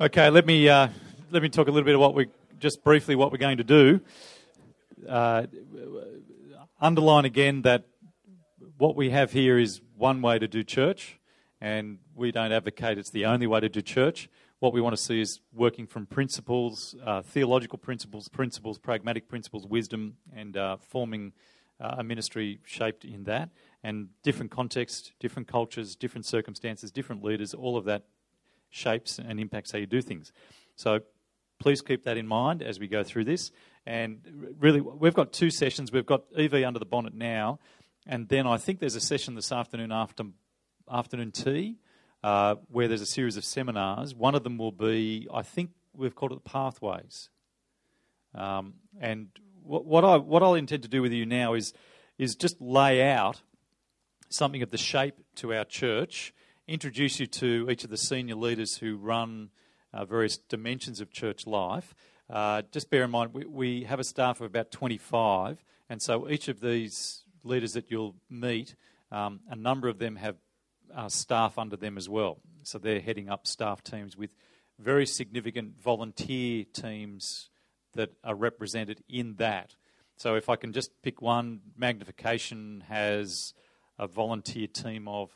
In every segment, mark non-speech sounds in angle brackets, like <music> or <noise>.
Okay, let me uh, let me talk a little bit of what we just briefly what we're going to do. Uh, underline again that what we have here is one way to do church, and we don't advocate it's the only way to do church. What we want to see is working from principles, uh, theological principles, principles, pragmatic principles, wisdom, and uh, forming uh, a ministry shaped in that. And different contexts, different cultures, different circumstances, different leaders, all of that shapes and impacts how you do things. So please keep that in mind as we go through this. And really, we've got two sessions. We've got EV under the bonnet now, and then I think there's a session this afternoon after afternoon tea uh, where there's a series of seminars. One of them will be, I think we've called it the Pathways. Um, and what, what I what I'll intend to do with you now is is just lay out something of the shape to our church introduce you to each of the senior leaders who run uh, various dimensions of church life. Uh, just bear in mind, we, we, have a staff of about 25, and so each of these leaders that you'll meet, um, a number of them have uh, staff under them as well. So they're heading up staff teams with very significant volunteer teams that are represented in that. So if I can just pick one, Magnification has a volunteer team of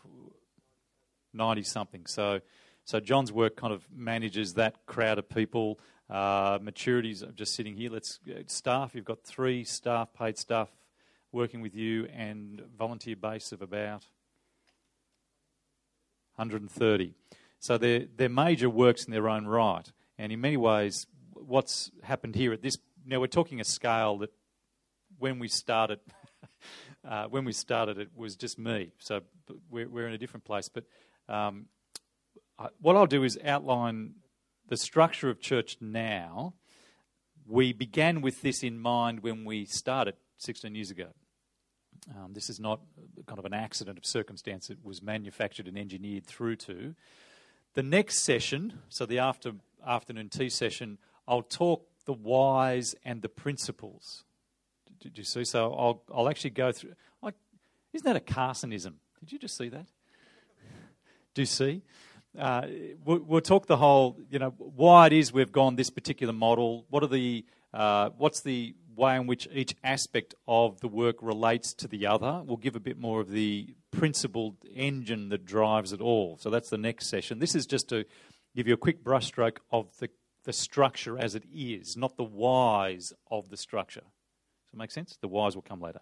90 something. So, so John's work kind of manages that crowd of people. Uh, maturities, I'm just sitting here. Let's uh, staff. You've got three staff, paid staff, working with you, and volunteer base of about 130. So they're, they're major works in their own right. And in many ways, what's happened here at this now we're talking a scale that when we started, <laughs> uh, when we started, it was just me. So we're, we're in a different place. But um, I, what I'll do is outline the structure of church now. We began with this in mind when we started 16 years ago. Um, this is not kind of an accident of circumstance, it was manufactured and engineered through to. The next session, so the after, afternoon tea session, I'll talk the whys and the principles. Did you see? So I'll, I'll actually go through. Like, isn't that a Carsonism? Did you just see that? Do see. Uh, we'll, we'll, talk the whole, you know, why it is we've gone this particular model. What are the, uh, what's the way in which each aspect of the work relates to the other? We'll give a bit more of the principled engine that drives it all. So that's the next session. This is just to give you a quick brushstroke of the, the structure as it is, not the whys of the structure. Does that make sense? The whys will come later.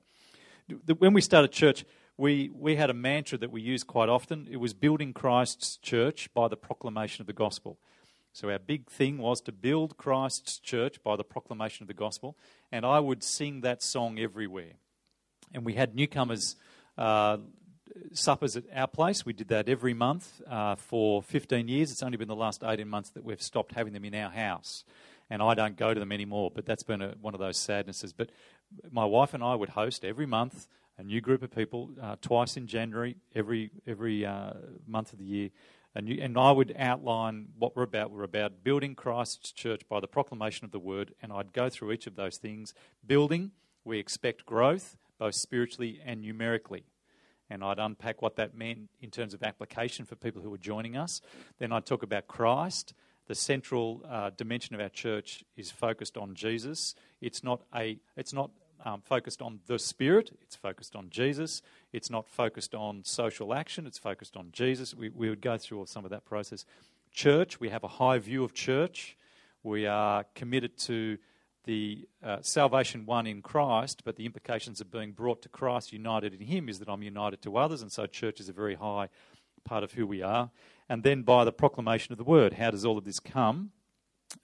When we started church, we, we had a mantra that we used quite often. It was building Christ's church by the proclamation of the gospel. So our big thing was to build Christ's church by the proclamation of the gospel. And I would sing that song everywhere. And we had newcomers uh, suppers at our place. We did that every month uh, for 15 years. It's only been the last 18 months that we've stopped having them in our house. And I don't go to them anymore, but that's been a, one of those sadnesses. But my wife and I would host every month a new group of people uh, twice in January, every every uh, month of the year. And, you, and I would outline what we're about. We're about building Christ's church by the proclamation of the word, and I'd go through each of those things. Building, we expect growth, both spiritually and numerically. And I'd unpack what that meant in terms of application for people who were joining us. Then I'd talk about Christ. The central uh, dimension of our church is focused on Jesus. It's not a. It's not um, focused on the Spirit, it's focused on Jesus. It's not focused on social action, it's focused on Jesus. We, we would go through some of that process. Church, we have a high view of church. We are committed to the uh, salvation won in Christ, but the implications of being brought to Christ, united in Him, is that I'm united to others, and so church is a very high part of who we are. And then by the proclamation of the word, how does all of this come?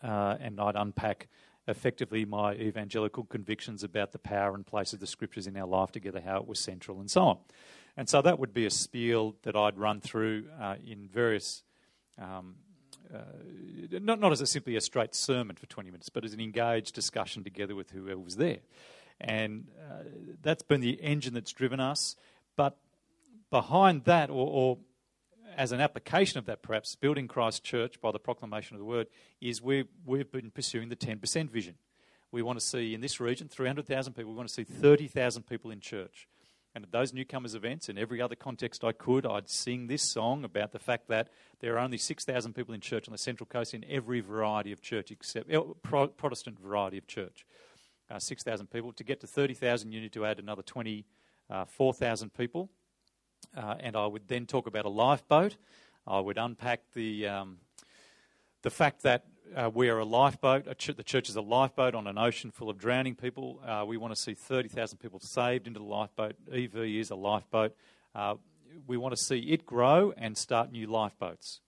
Uh, and I'd unpack effectively my evangelical convictions about the power and place of the scriptures in our life together, how it was central, and so on. And so that would be a spiel that I'd run through uh, in various, um, uh, not, not as a, simply a straight sermon for 20 minutes, but as an engaged discussion together with whoever was there. And uh, that's been the engine that's driven us. But behind that, or, or as an application of that, perhaps, building Christ Church by the proclamation of the word, is we, we've been pursuing the 10% vision. We want to see in this region 300,000 people, we want to see 30,000 people in church. And at those newcomers events, in every other context I could, I'd sing this song about the fact that there are only 6,000 people in church on the Central Coast in every variety of church, except uh, Protestant variety of church. Uh, 6,000 people. To get to 30,000, you need to add another 24,000 uh, people. Uh, and I would then talk about a lifeboat. I would unpack the um, the fact that uh, we are a lifeboat. Ch- the church is a lifeboat on an ocean full of drowning people. Uh, we want to see 30,000 people saved into the lifeboat. EV is a lifeboat. Uh, we want to see it grow and start new lifeboats,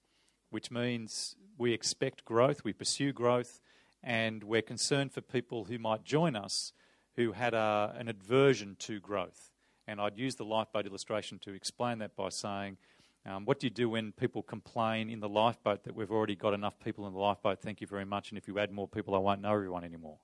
which means we expect growth, we pursue growth, and we're concerned for people who might join us who had a, an aversion to growth. And I'd use the lifeboat illustration to explain that by saying, um, what do you do when people complain in the lifeboat that we've already got enough people in the lifeboat? Thank you very much. And if you add more people, I won't know everyone anymore.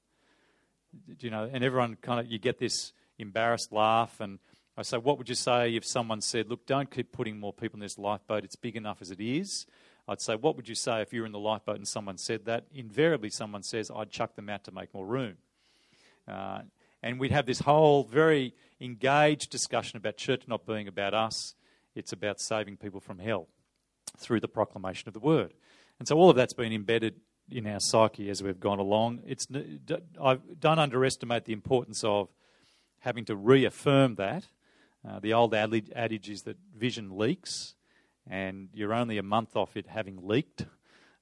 Do you know? And everyone kind of you get this embarrassed laugh. And I say, what would you say if someone said, "Look, don't keep putting more people in this lifeboat. It's big enough as it is." I'd say, what would you say if you were in the lifeboat and someone said that? Invariably, someone says, I'd chuck them out to make more room. Uh, and we'd have this whole very engaged discussion about church not being about us it's about saving people from hell through the proclamation of the word. And so all of that's been embedded in our psyche as we've gone along. It's, I don't underestimate the importance of having to reaffirm that. Uh, the old adage is that vision leaks, and you're only a month off it having leaked.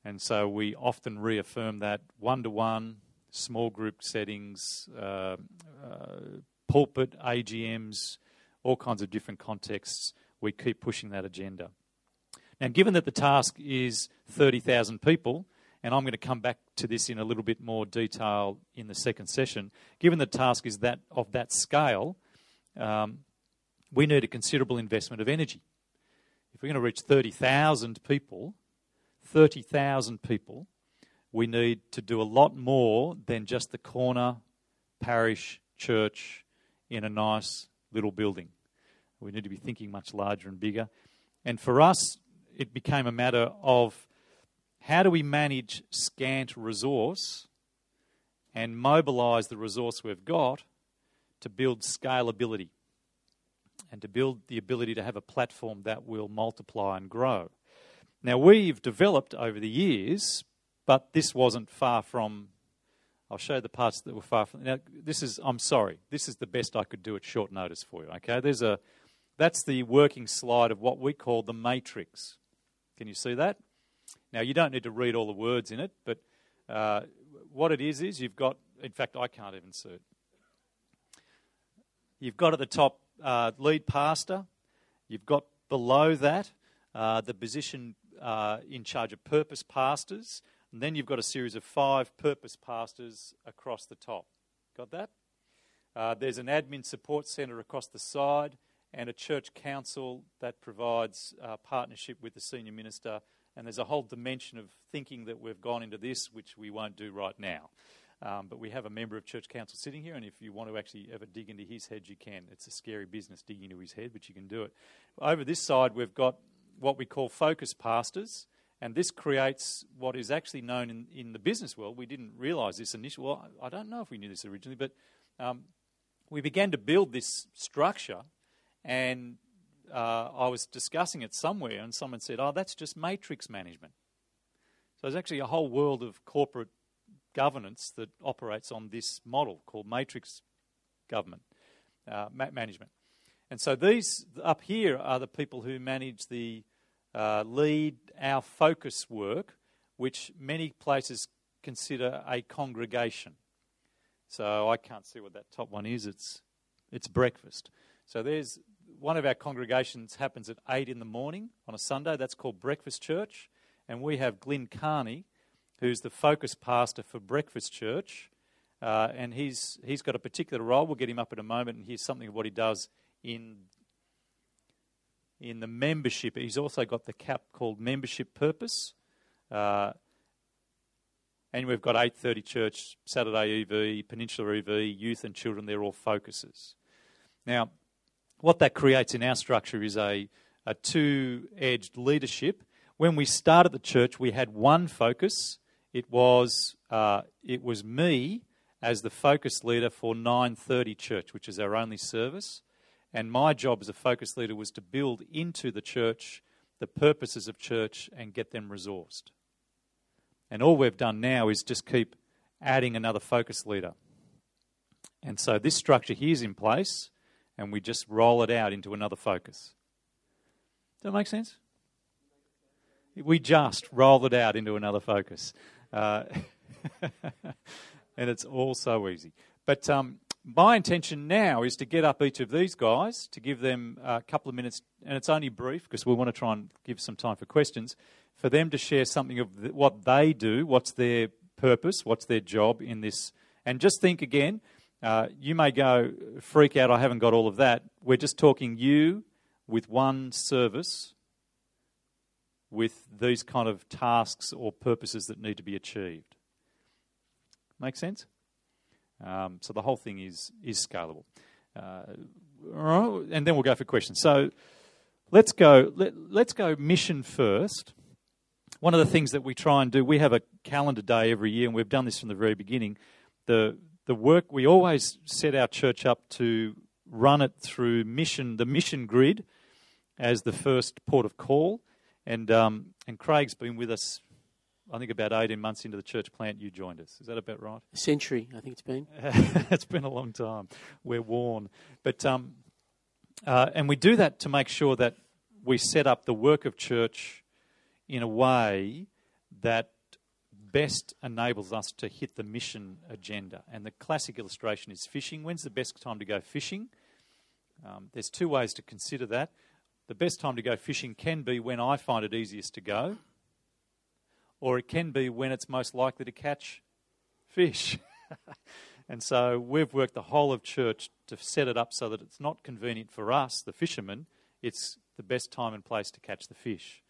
And so we often reaffirm that one to one, small group settings, uh, uh, pulpit, AGMs, all kinds of different contexts we keep pushing that agenda. Now, given that the task is 30,000 people, and I'm going to come back to this in a little bit more detail in the second session, given the task is that of that scale, um, we need a considerable investment of energy. If we're going to reach 30,000 people, 30,000 people, we need to do a lot more than just the corner parish church in a nice little building. We need to be thinking much larger and bigger. And for us, it became a matter of how do we manage scant resource and mobilize the resource we've got to build scalability and to build the ability to have a platform that will multiply and grow. Now, we've developed over the years, but this wasn't far from. I'll show you the parts that were far from. Now, this is, I'm sorry, this is the best I could do at short notice for you, okay? There's a, that's the working slide of what we call the matrix. Can you see that? Now, you don't need to read all the words in it, but uh, what it is is you've got, in fact, I can't even see it. You've got at the top uh, lead pastor, you've got below that uh, the position uh, in charge of purpose pastors, and then you've got a series of five purpose pastors across the top. Got that? Uh, there's an admin support centre across the side and a church council that provides uh, partnership with the senior minister. And there's a whole dimension of thinking that we've gone into this, which we won't do right now. Um, but we have a member of church council sitting here, and if you want to actually ever dig into his head, you can. It's a scary business digging into his head, but you can do it. Over this side, we've got what we call focus pastors, and this creates what is actually known in, in the business world. We didn't realise this initially. Well, I don't know if we knew this originally, but um, we began to build this structure and uh, I was discussing it somewhere, and someone said, Oh, that's just matrix management. So there's actually a whole world of corporate governance that operates on this model called matrix government uh, ma- management. And so these up here are the people who manage the uh, lead our focus work, which many places consider a congregation. So I can't see what that top one is. It's it's breakfast. So there's one of our congregations happens at 8 in the morning on a Sunday. That's called Breakfast Church. And we have Glyn Carney, who's the focus pastor for Breakfast Church. Uh, and he's, he's got a particular role. We'll get him up in a moment and here's something of what he does in, in the membership. He's also got the cap called Membership Purpose. Uh, and we've got 8.30 Church, Saturday EV, Peninsula EV, Youth and Children. They're all focuses. Now, what that creates in our structure is a, a two edged leadership. When we started the church, we had one focus. It was, uh, it was me as the focus leader for 930 church, which is our only service. And my job as a focus leader was to build into the church the purposes of church and get them resourced. And all we've done now is just keep adding another focus leader. And so this structure here is in place, and we just roll it out into another focus. Does that make sense? We just roll it out into another focus. Uh, <laughs> and it's all so easy. But um, my intention now is to get up each of these guys, to give them a couple of minutes, and it's only brief because we want to try and give some time for questions, for them to share something of what they do, what's their purpose, what's their job in this. And just think again, uh, you may go, freak out, I haven't got all of that. We're just talking you with one service with these kind of tasks or purposes that need to be achieved. Make sense? Um, so the whole thing is is scalable. Uh, and then we'll go for questions. So let's go. Let, let's go mission first. One of the things that we try and do, we have a calendar day every year, and we've done this from the very beginning. The the work we always set our church up to run it through mission, the mission grid, as the first port of call, and um, and Craig's been with us I think about 18 months into the church plant, you joined us. Is that about right? A century, I think it's been. <laughs> it's been a long time. We're worn. But, um, uh, and we do that to make sure that we set up the work of church in a way that best enables us to hit the mission agenda. And the classic illustration is fishing. When's the best time to go fishing? Um, there's two ways to consider that. The best time to go fishing can be when I find it easiest to go, or it can be when it's most likely to catch fish. <laughs> and so we've worked the whole of church to set it up so that it's not convenient for us, the fishermen, it's the best time and place to catch the fish.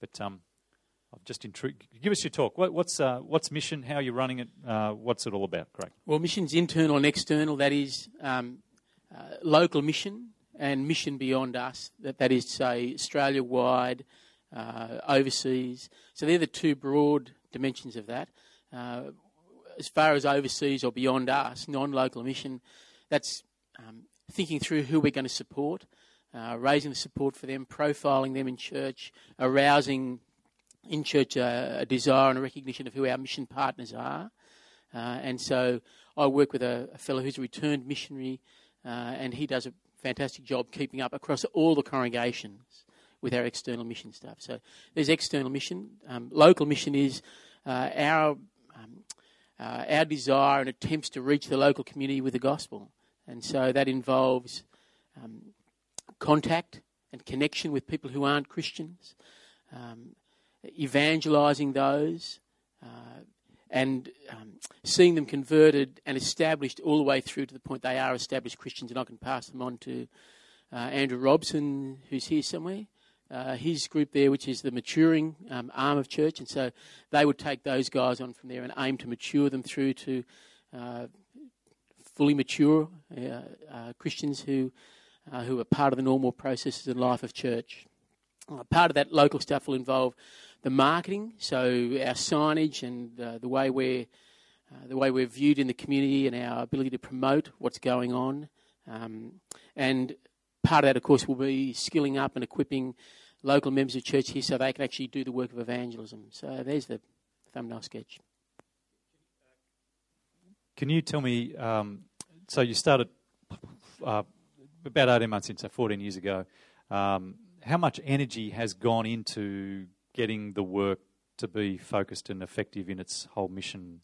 But um, I've just intrigued. Give us your talk. What, what's uh, what's mission? How are you running it? Uh, what's it all about, Craig? Well, mission's internal and external. That is um, uh, local mission and mission beyond us. That that is, say, Australia wide, uh, overseas. So they're the two broad dimensions of that. Uh, as far as overseas or beyond us, non-local mission, that's um, thinking through who we're going to support, uh, raising the support for them, profiling them in church, arousing in church a, a desire and a recognition of who our mission partners are. Uh, and so I work with a, a fellow who's a returned missionary, uh, and he does a fantastic job keeping up across all the congregations with our external mission stuff. So there's external mission. Um, local mission is uh, our um, uh, our desire and attempts to reach the local community with the gospel, and so that involves um, contact and connection with people who aren't Christians, um, evangelizing those. Uh, and um, seeing them converted and established all the way through to the point they are established Christians, and I can pass them on to uh, Andrew Robson, who's here somewhere, uh, his group there, which is the maturing um, arm of church, and so they would take those guys on from there and aim to mature them through to uh, fully mature uh, uh Christians who uh, who are part of the normal processes and life of church. Part of that local stuff will involve the marketing, so our signage and the way we're the way we're viewed in the community and our ability to promote what's going on. Um, and part of that, of course, will be skilling up and equipping local members of church here so they can actually do the work of evangelism. So there's the thumbnail sketch. Can you tell me? Um, so you started uh, about 18 months in, so 14 years ago. Um, how much energy has gone into getting the work to be focused and effective in its whole mission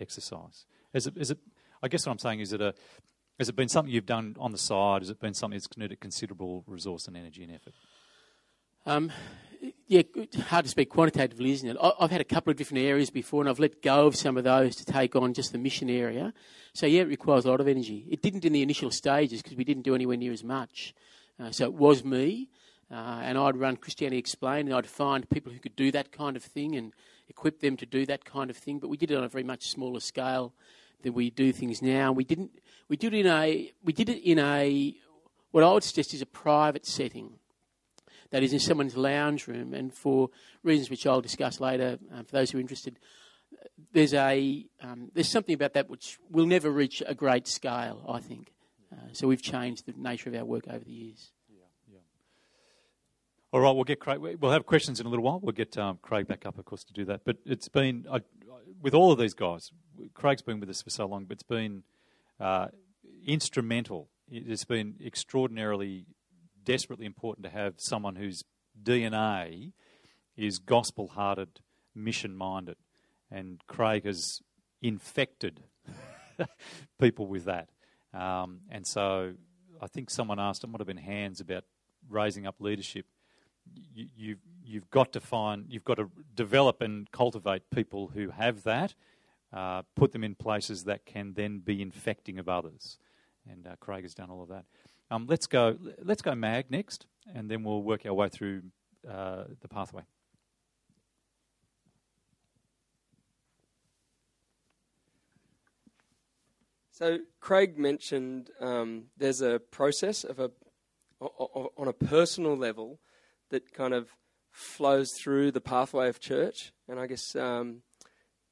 exercise? Is it, is it, I guess what I'm saying is it a, has it been something you've done on the side? Has it been something that's needed considerable resource and energy and effort? Um, yeah, hard to speak quantitatively, isn't it? I've had a couple of different areas before, and I've let go of some of those to take on just the mission area. So yeah, it requires a lot of energy. It didn't in the initial stages because we didn't do anywhere near as much. Uh, so it was me, uh, and I'd run Christianity Explained, and I'd find people who could do that kind of thing and equip them to do that kind of thing. But we did it on a very much smaller scale than we do things now. We didn't. We did it in a. We did it in a. What I would suggest is a private setting that is in someone's lounge room, and for reasons which I'll discuss later, um, for those who are interested, there's a um, there's something about that which will never reach a great scale. I think Uh, so we've changed the nature of our work over the years. All right, we'll get Craig. We'll have questions in a little while. We'll get um, Craig back up, of course, to do that. But it's been I, with all of these guys. Craig's been with us for so long, but it's been uh, instrumental. It has been extraordinarily, desperately important to have someone whose DNA is gospel-hearted, mission-minded, and Craig has infected <laughs> people with that. Um, and so, I think someone asked. It might have been Hands about raising up leadership you, you've, you've got to find, you've got to develop and cultivate people who have that, uh, put them in places that can then be infecting of others. And uh, Craig has done all of that. Um, let's go. Let's go mag next, and then we'll work our way through uh, the pathway. So Craig mentioned um, there's a process of a on a personal level that kind of flows through the pathway of church. And I guess um,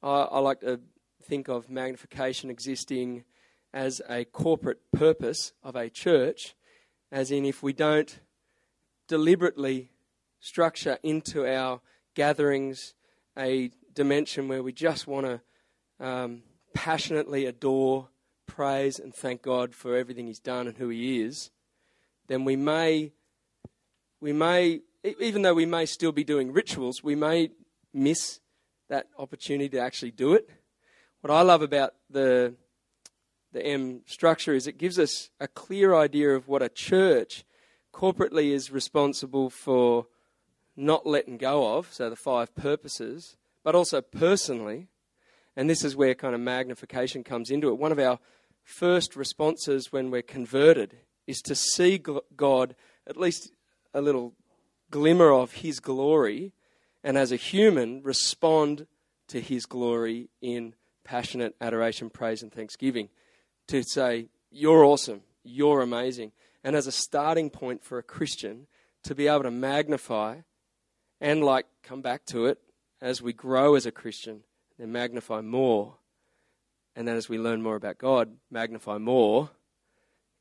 I, I like to think of magnification existing as a corporate purpose of a church, as in if we don't deliberately structure into our gatherings a dimension where we just want to um, passionately adore, praise, and thank God for everything He's done and who He is, then we may we may even though we may still be doing rituals, we may miss that opportunity to actually do it. What I love about the the M structure is it gives us a clear idea of what a church corporately is responsible for not letting go of, so the five purposes, but also personally. And this is where kind of magnification comes into it. One of our first responses when we're converted is to see God, at least a little glimmer of His glory, and as a human, respond to His glory in passionate adoration, praise, and thanksgiving. To say, You're awesome, you're amazing. And as a starting point for a Christian, to be able to magnify and, like, come back to it as we grow as a Christian, then magnify more. And then as we learn more about God, magnify more.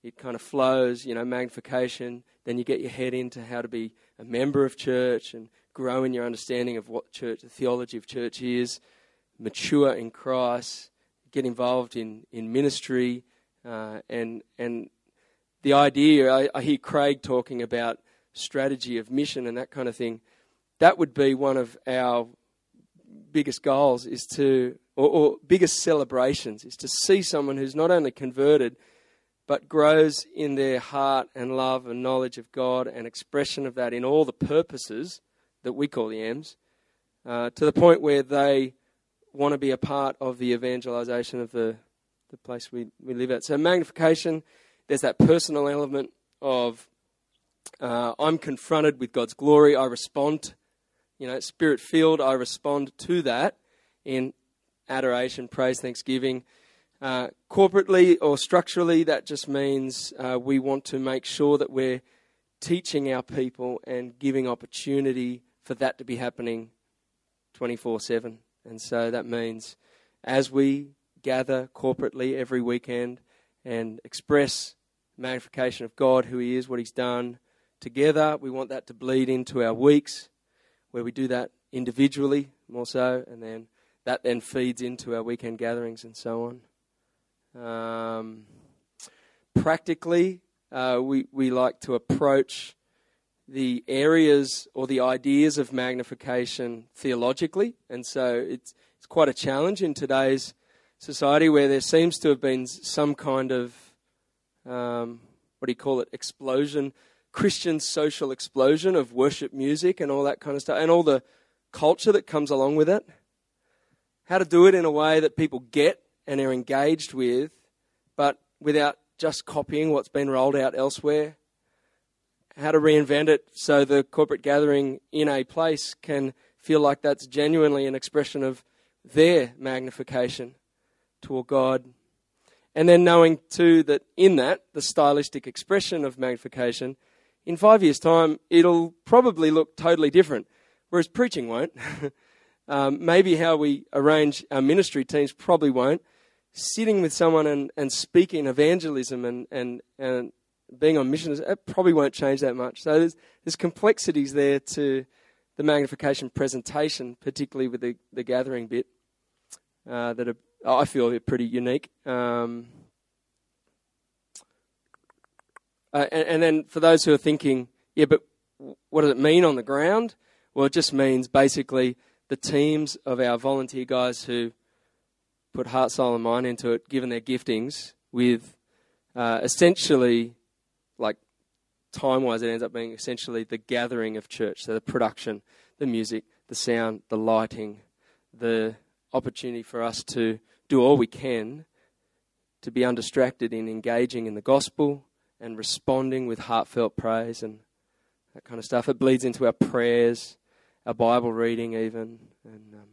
It kind of flows, you know, magnification. Then you get your head into how to be a member of church and grow in your understanding of what church, the theology of church is, mature in Christ, get involved in, in ministry, uh, and, and the idea, I, I hear Craig talking about strategy of mission and that kind of thing. That would be one of our biggest goals is to, or, or, biggest celebrations, is to see someone who's not only converted, but grows in their heart and love and knowledge of God and expression of that in all the purposes that we call the M's, uh, to the point where they want to be a part of the evangelization of the, the place we, we live at. So, magnification, there's that personal element of uh, I'm confronted with God's glory, I respond, you know, spirit filled, I respond to that in adoration, praise, thanksgiving. Uh, corporately or structurally, that just means uh, we want to make sure that we're teaching our people and giving opportunity for that to be happening 24 7. And so that means as we gather corporately every weekend and express magnification of God, who He is, what He's done together, we want that to bleed into our weeks where we do that individually more so, and then that then feeds into our weekend gatherings and so on. Um, practically, uh, we, we like to approach the areas or the ideas of magnification theologically, and so it's, it's quite a challenge in today's society where there seems to have been some kind of, um, what do you call it, explosion, Christian social explosion of worship music and all that kind of stuff, and all the culture that comes along with it. How to do it in a way that people get and are engaged with, but without just copying what's been rolled out elsewhere. How to reinvent it so the corporate gathering in a place can feel like that's genuinely an expression of their magnification toward God. And then knowing too that in that, the stylistic expression of magnification, in five years' time, it'll probably look totally different, whereas preaching won't. <laughs> um, maybe how we arrange our ministry teams probably won't sitting with someone and, and speaking evangelism and, and, and being on mission, it probably won't change that much. So there's, there's complexities there to the magnification presentation, particularly with the, the gathering bit, uh, that are, I feel are pretty unique. Um, uh, and, and then for those who are thinking, yeah, but what does it mean on the ground? Well, it just means basically the teams of our volunteer guys who put heart, soul, and mind into it, given their giftings, with uh, essentially, like time wise, it ends up being essentially the gathering of church. So the production, the music, the sound, the lighting, the opportunity for us to do all we can to be undistracted in engaging in the gospel and responding with heartfelt praise and that kind of stuff. It bleeds into our prayers, our Bible reading, even, and um,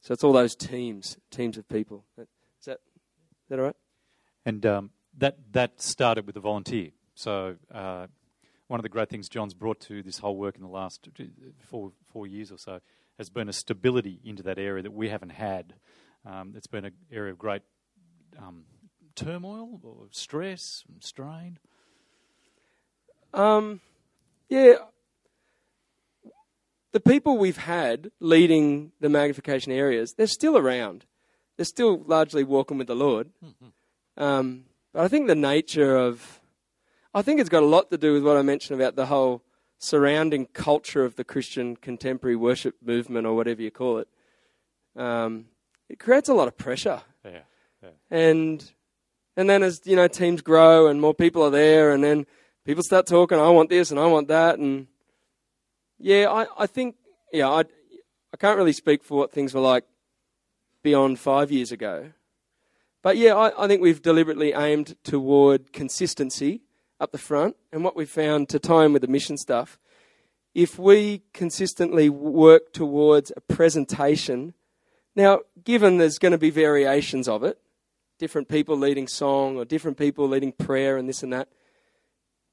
so it's all those teams, teams of people. Is that is that all right? And um, that that started with a volunteer. So uh, one of the great things John's brought to this whole work in the last four four years or so has been a stability into that area that we haven't had. Um, it's been an area of great um, turmoil or stress and strain. Um, yeah, the people we've had leading the magnification areas, they're still around. They're still largely walking with the Lord. Mm-hmm. Um, but I think the nature of, I think it's got a lot to do with what I mentioned about the whole surrounding culture of the Christian contemporary worship movement or whatever you call it. Um, it creates a lot of pressure. Yeah, yeah. And and then as you know teams grow and more people are there and then people start talking, I want this and I want that and yeah, I, I think, yeah, I, I can't really speak for what things were like beyond five years ago. But yeah, I, I think we've deliberately aimed toward consistency up the front. And what we've found to tie in with the mission stuff, if we consistently work towards a presentation, now, given there's going to be variations of it, different people leading song or different people leading prayer and this and that,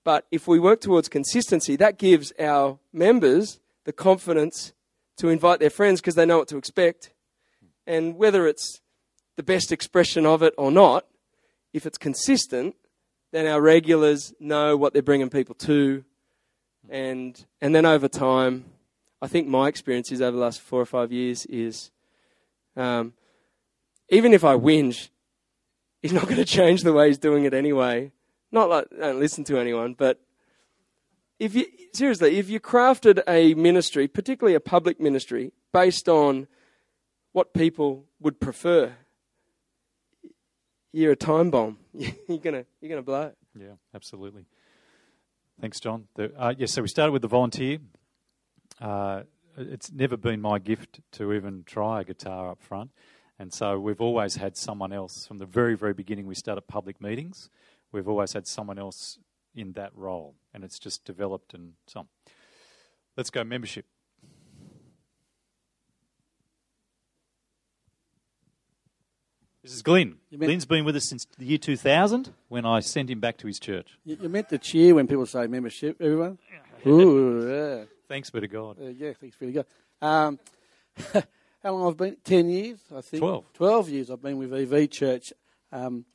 but if we work towards consistency, that gives our members the confidence to invite their friends because they know what to expect. And whether it's the best expression of it or not, if it's consistent, then our regulars know what they're bringing people to. And, and then over time, I think my experience is over the last four or five years is um, even if I whinge, he's not going to change the way he's doing it anyway. Not like don't listen to anyone, but if you seriously, if you crafted a ministry, particularly a public ministry, based on what people would prefer, you're a time bomb. <laughs> you're gonna you're gonna blow. Yeah, absolutely. Thanks, John. Uh, yes, so we started with the volunteer. Uh, it's never been my gift to even try a guitar up front, and so we've always had someone else from the very very beginning. We start started public meetings we've always had someone else in that role, and it's just developed and so on. Let's go membership. This is Glenn. Glenn's been with us since the year 2000 when I sent him back to his church. You, you meant to cheer when people say membership, everyone? Ooh, <laughs> yeah. Thanks be to God. Uh, yeah, thanks be to God. Um, <laughs> how long I've been? 10 years, I think. 12. 12 years I've been with EV Church. Um,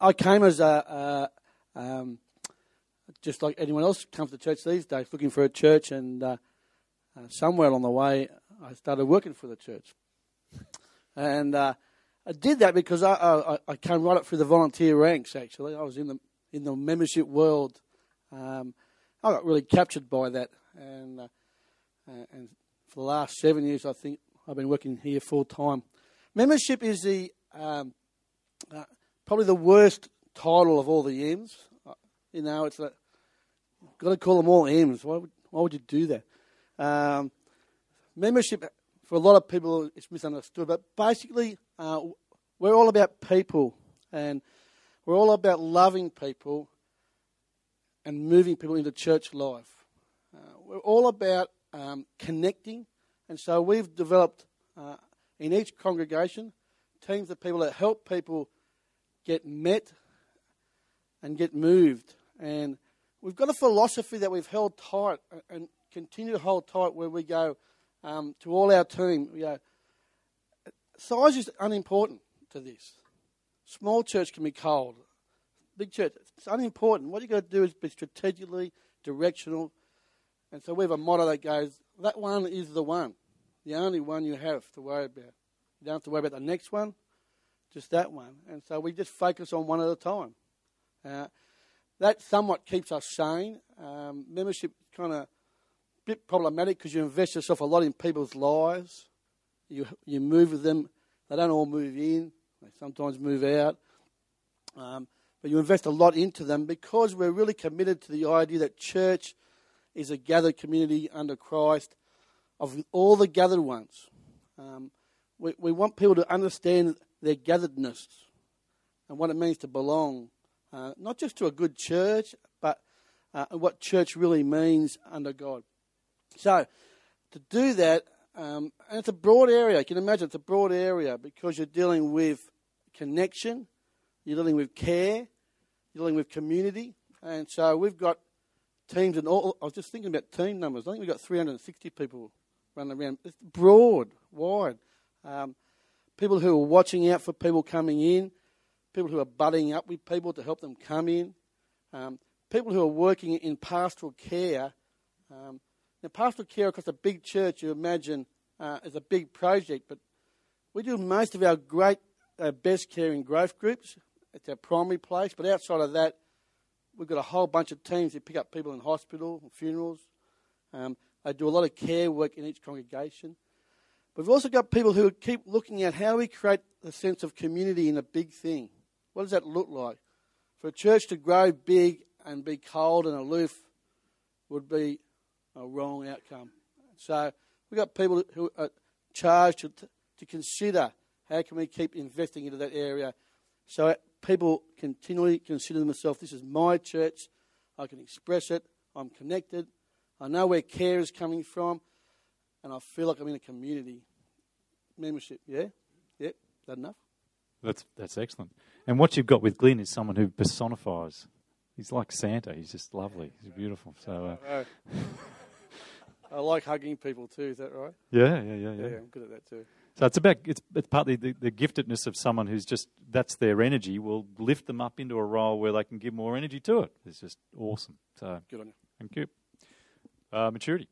I, came as a, um, just like anyone else comes to church these days, looking for a church, and uh, uh, somewhere along the way, I started working for the church. And uh, I did that because I, I, I, came right up through the volunteer ranks. Actually, I was in the in the membership world. Um, I got really captured by that, and uh, and for the last seven years, I think I've been working here full time. Membership is the um, uh, probably the worst title of all the M's. You know, it's like, got to call them all M's. Why would, why would you do that? Um, membership, for a lot of people, is misunderstood, but basically, uh, we're all about people, and we're all about loving people and moving people into church life. Uh, we're all about um, connecting, and so we've developed uh, in each congregation teams of people that help people get met and get moved. And we've got a philosophy that we've held tight and continue to hold tight where we go um, to all our team. We go, size is unimportant to this. Small church can be cold. Big church, it's unimportant. What you've got to do is be strategically directional. And so we have a motto that goes, that one is the one, the only one you have to worry about. You don't have to worry about the next one, just that one. And so we just focus on one at a time. Uh, that somewhat keeps us sane. Um, membership kind of bit problematic because you invest yourself a lot in people's lives. You you move with them. They don't all move in. They sometimes move out. Um, but you invest a lot into them because we're really committed to the idea that church is a gathered community under Christ of all the gathered ones. Um, we, we want people to understand their gatheredness and what it means to belong, uh, not just to a good church, but uh, what church really means under God. So, to do that, um, and it's a broad area. You can imagine it's a broad area because you're dealing with connection, you're dealing with care, you're dealing with community. And so we've got teams and all. I was just thinking about team numbers. I think we've got 360 people running around. It's broad, wide. Um, people who are watching out for people coming in, people who are butting up with people to help them come in, um, people who are working in pastoral care. Um, now, pastoral care across a big church, you imagine, uh, is a big project, but we do most of our great, uh, best care in growth groups. It's our primary place, but outside of that, we've got a whole bunch of teams that pick up people in hospital, funerals. Um, they do a lot of care work in each congregation. But we've also got people who keep looking at how we create a sense of community in a big thing. What does that look like? For a church to grow big and be cold and aloof would be a wrong outcome. So we've got people who are charged to, to consider how can we keep investing into that area so people continually consider themselves this is my church, I can express it, I'm connected, I know where care is coming from, and I feel like I'm in a community. Membership, yeah? Yeah, is that enough? That's that's excellent. And what you've got with Glenn is someone who personifies. He's like Santa. He's just lovely. He's beautiful. So. Uh, I like hugging people too. Is that right? Yeah, yeah, yeah, yeah. Yeah, I'm good at that too. So it's about it's it's partly the, the giftedness of someone who's just that's their energy will lift them up into a role where they can give more energy to it. It's just awesome. So Good on you. thank you. Uh, maturity.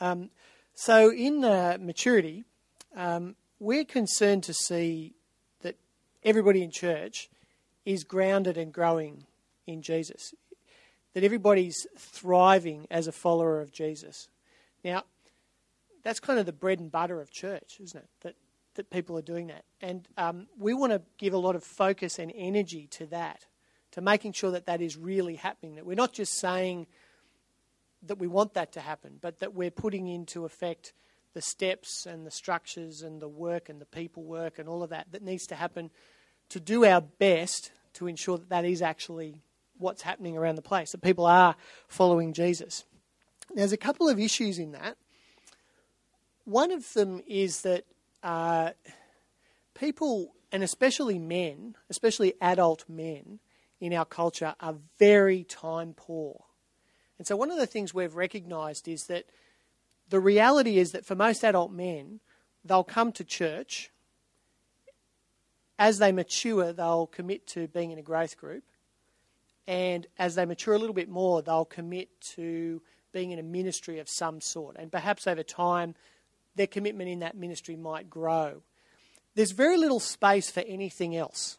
Um, so in uh, maturity, um, we're concerned to see that everybody in church is grounded and growing in Jesus, that everybody's thriving as a follower of Jesus. Now, that's kind of the bread and butter of church, isn't it? That that people are doing that, and um, we want to give a lot of focus and energy to that, to making sure that that is really happening. That we're not just saying that we want that to happen, but that we're putting into effect the steps and the structures and the work and the people work and all of that that needs to happen to do our best to ensure that that is actually what's happening around the place, that people are following Jesus. There's a couple of issues in that. One of them is that uh, people, and especially men, especially adult men in our culture, are very time poor. And so, one of the things we've recognised is that the reality is that for most adult men, they'll come to church. As they mature, they'll commit to being in a growth group. And as they mature a little bit more, they'll commit to being in a ministry of some sort. And perhaps over time, their commitment in that ministry might grow. There's very little space for anything else.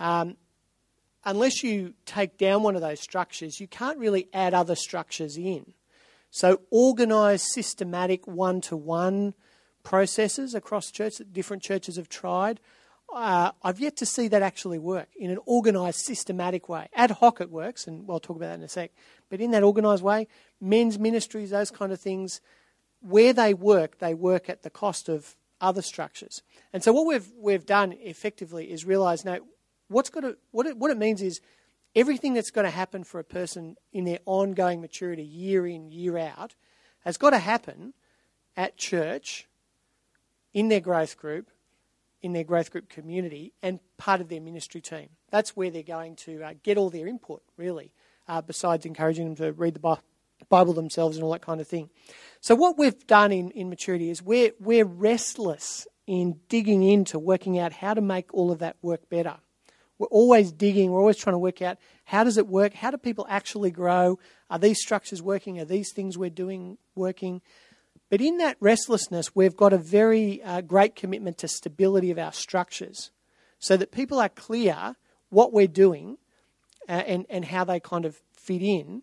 Um, unless you take down one of those structures, you can't really add other structures in. So, organised, systematic, one to one processes across church that different churches have tried. Uh, I've yet to see that actually work in an organised, systematic way. Ad hoc it works, and we'll talk about that in a sec. But in that organised way, men's ministries, those kind of things, where they work, they work at the cost of other structures. And so what we've we've done effectively is realise now what's got to, what it, what it means is everything that's going to happen for a person in their ongoing maturity, year in, year out, has got to happen at church, in their growth group, in their growth group community, and part of their ministry team. That's where they're going to uh, get all their input, really, uh, besides encouraging them to read the, Bible themselves and all that kind of thing. So what we've done in, in maturity is we're, we're restless in digging into working out how to make all of that work better. We're always digging, we're always trying to work out how does it work? How do people actually grow? Are these structures working? Are these things we're doing working? But in that restlessness, we've got a very uh, great commitment to stability of our structures so that people are clear what we're doing uh, and, and how they kind of fit in,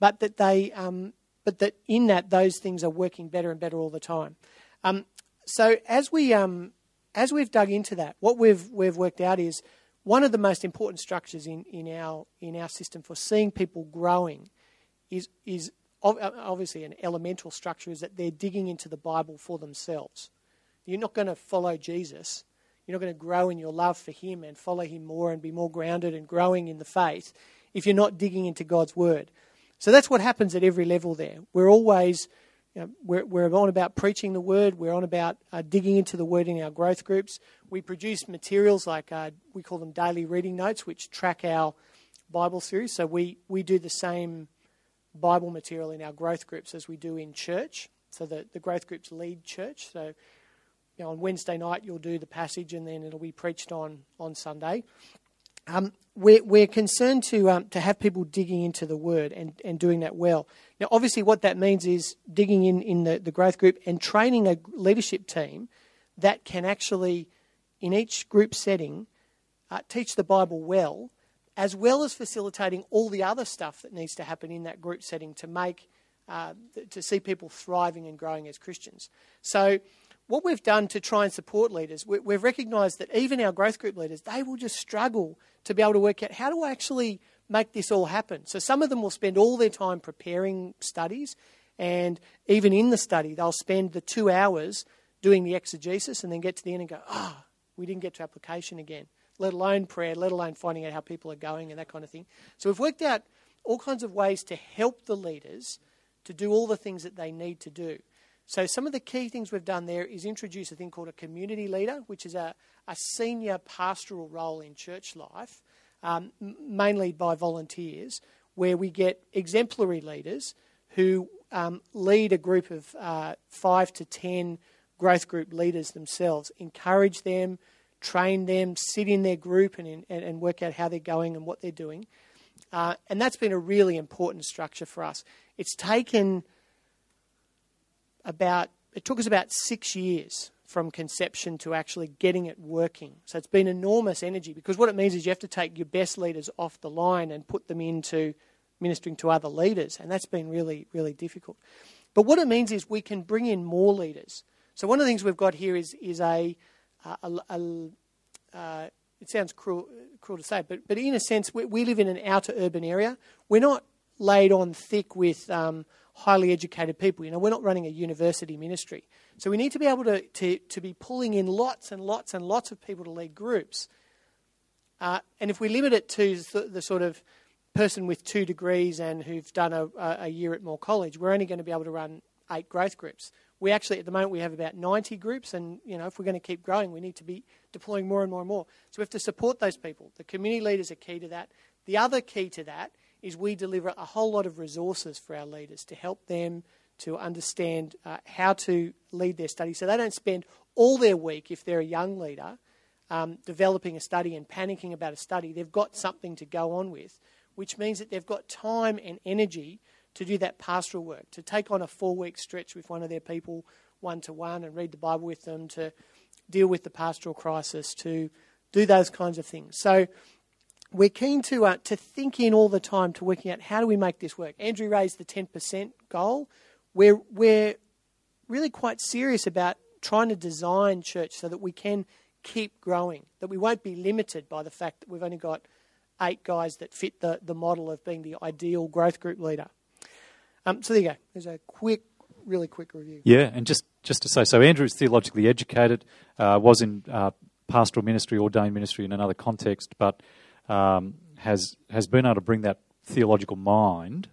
but that they um, but that in that those things are working better and better all the time. Um, so as we um, as we've dug into that, what we've we've worked out is one of the most important structures in, in our in our system for seeing people growing is is obviously an elemental structure is that they're digging into the Bible for themselves. You're not going to follow Jesus. You're not going to grow in your love for Him and follow Him more and be more grounded and growing in the faith if you're not digging into God's Word. So that's what happens at every level there. We're always, you know, we're, we're on about preaching the Word, we're on about uh, digging into the Word in our growth groups. We produce materials like, uh, we call them daily reading notes, which track our Bible series. So we, we do the same Bible material in our growth groups as we do in church. So the, the growth groups lead church. So you know, on Wednesday night you'll do the passage and then it'll be preached on on Sunday. Um, we're, we're concerned to um, to have people digging into the word and, and doing that well. Now, obviously, what that means is digging in in the, the growth group and training a leadership team that can actually, in each group setting, uh, teach the Bible well, as well as facilitating all the other stuff that needs to happen in that group setting to make uh, to see people thriving and growing as Christians. So what we've done to try and support leaders, we, have recognised that even our growth group leaders, they will just struggle to be able to work out how do I actually make this all happen. So some of them will spend all their time preparing studies, and even in the study, they'll spend the two hours doing the exegesis and then get to the end and go, ah, oh, we didn't get to application again, let alone prayer, let alone finding out how people are going and that kind of thing. So we've worked out all kinds of ways to help the leaders to do all the things that they need to do. So, some of the key things we've done there is introduce a thing called a community leader, which is a, a senior pastoral role in church life, um, mainly by volunteers, where we get exemplary leaders who um, lead a group of uh, five to ten growth group leaders themselves, encourage them, train them, sit in their group and, and, and work out how they're going and what they're doing. Uh, and that's been a really important structure for us. It's taken about, it took us about six years from conception to actually getting it working. So it's been enormous energy because what it means is you have to take your best leaders off the line and put them into ministering to other leaders, and that's been really, really difficult. But what it means is we can bring in more leaders. So one of the things we've got here is is a, a, a uh, it sounds cruel, cruel to say, but but in a sense, we, we, live in an outer urban area. We're not laid on thick with um, highly educated people. You know, we're not running a university ministry. So we need to be able to, to, to be pulling in lots and lots and lots of people to lead groups. Uh, and if we limit it to the, the, sort of person with two degrees and who've done a, a year at Moore College, we're only going to be able to run eight growth groups. We actually, at the moment, we have about 90 groups, and you know, if we're going to keep growing, we need to be deploying more and more and more. So we have to support those people. The community leaders are key to that. The other key to that is we deliver a whole lot of resources for our leaders to help them to understand uh, how to lead their study so they don't spend all their week, if they're a young leader, um, developing a study and panicking about a study. They've got something to go on with, which means that they've got time and energy to do that pastoral work, to take on a four week stretch with one of their people one to one and read the Bible with them, to deal with the pastoral crisis, to do those kinds of things. So we're keen to uh, to think in all the time to working out how do we make this work. Andrew raised the ten percent goal. We're we're really quite serious about trying to design church so that we can keep growing. That we won't be limited by the fact that we've only got eight guys that fit the, the model of being the ideal growth group leader. Um, so there you go. There's a quick, really quick review. Yeah, and just just to say, so Andrew's theologically educated, uh, was in uh, pastoral ministry, ordained ministry in another context, but um, has has been able to bring that theological mind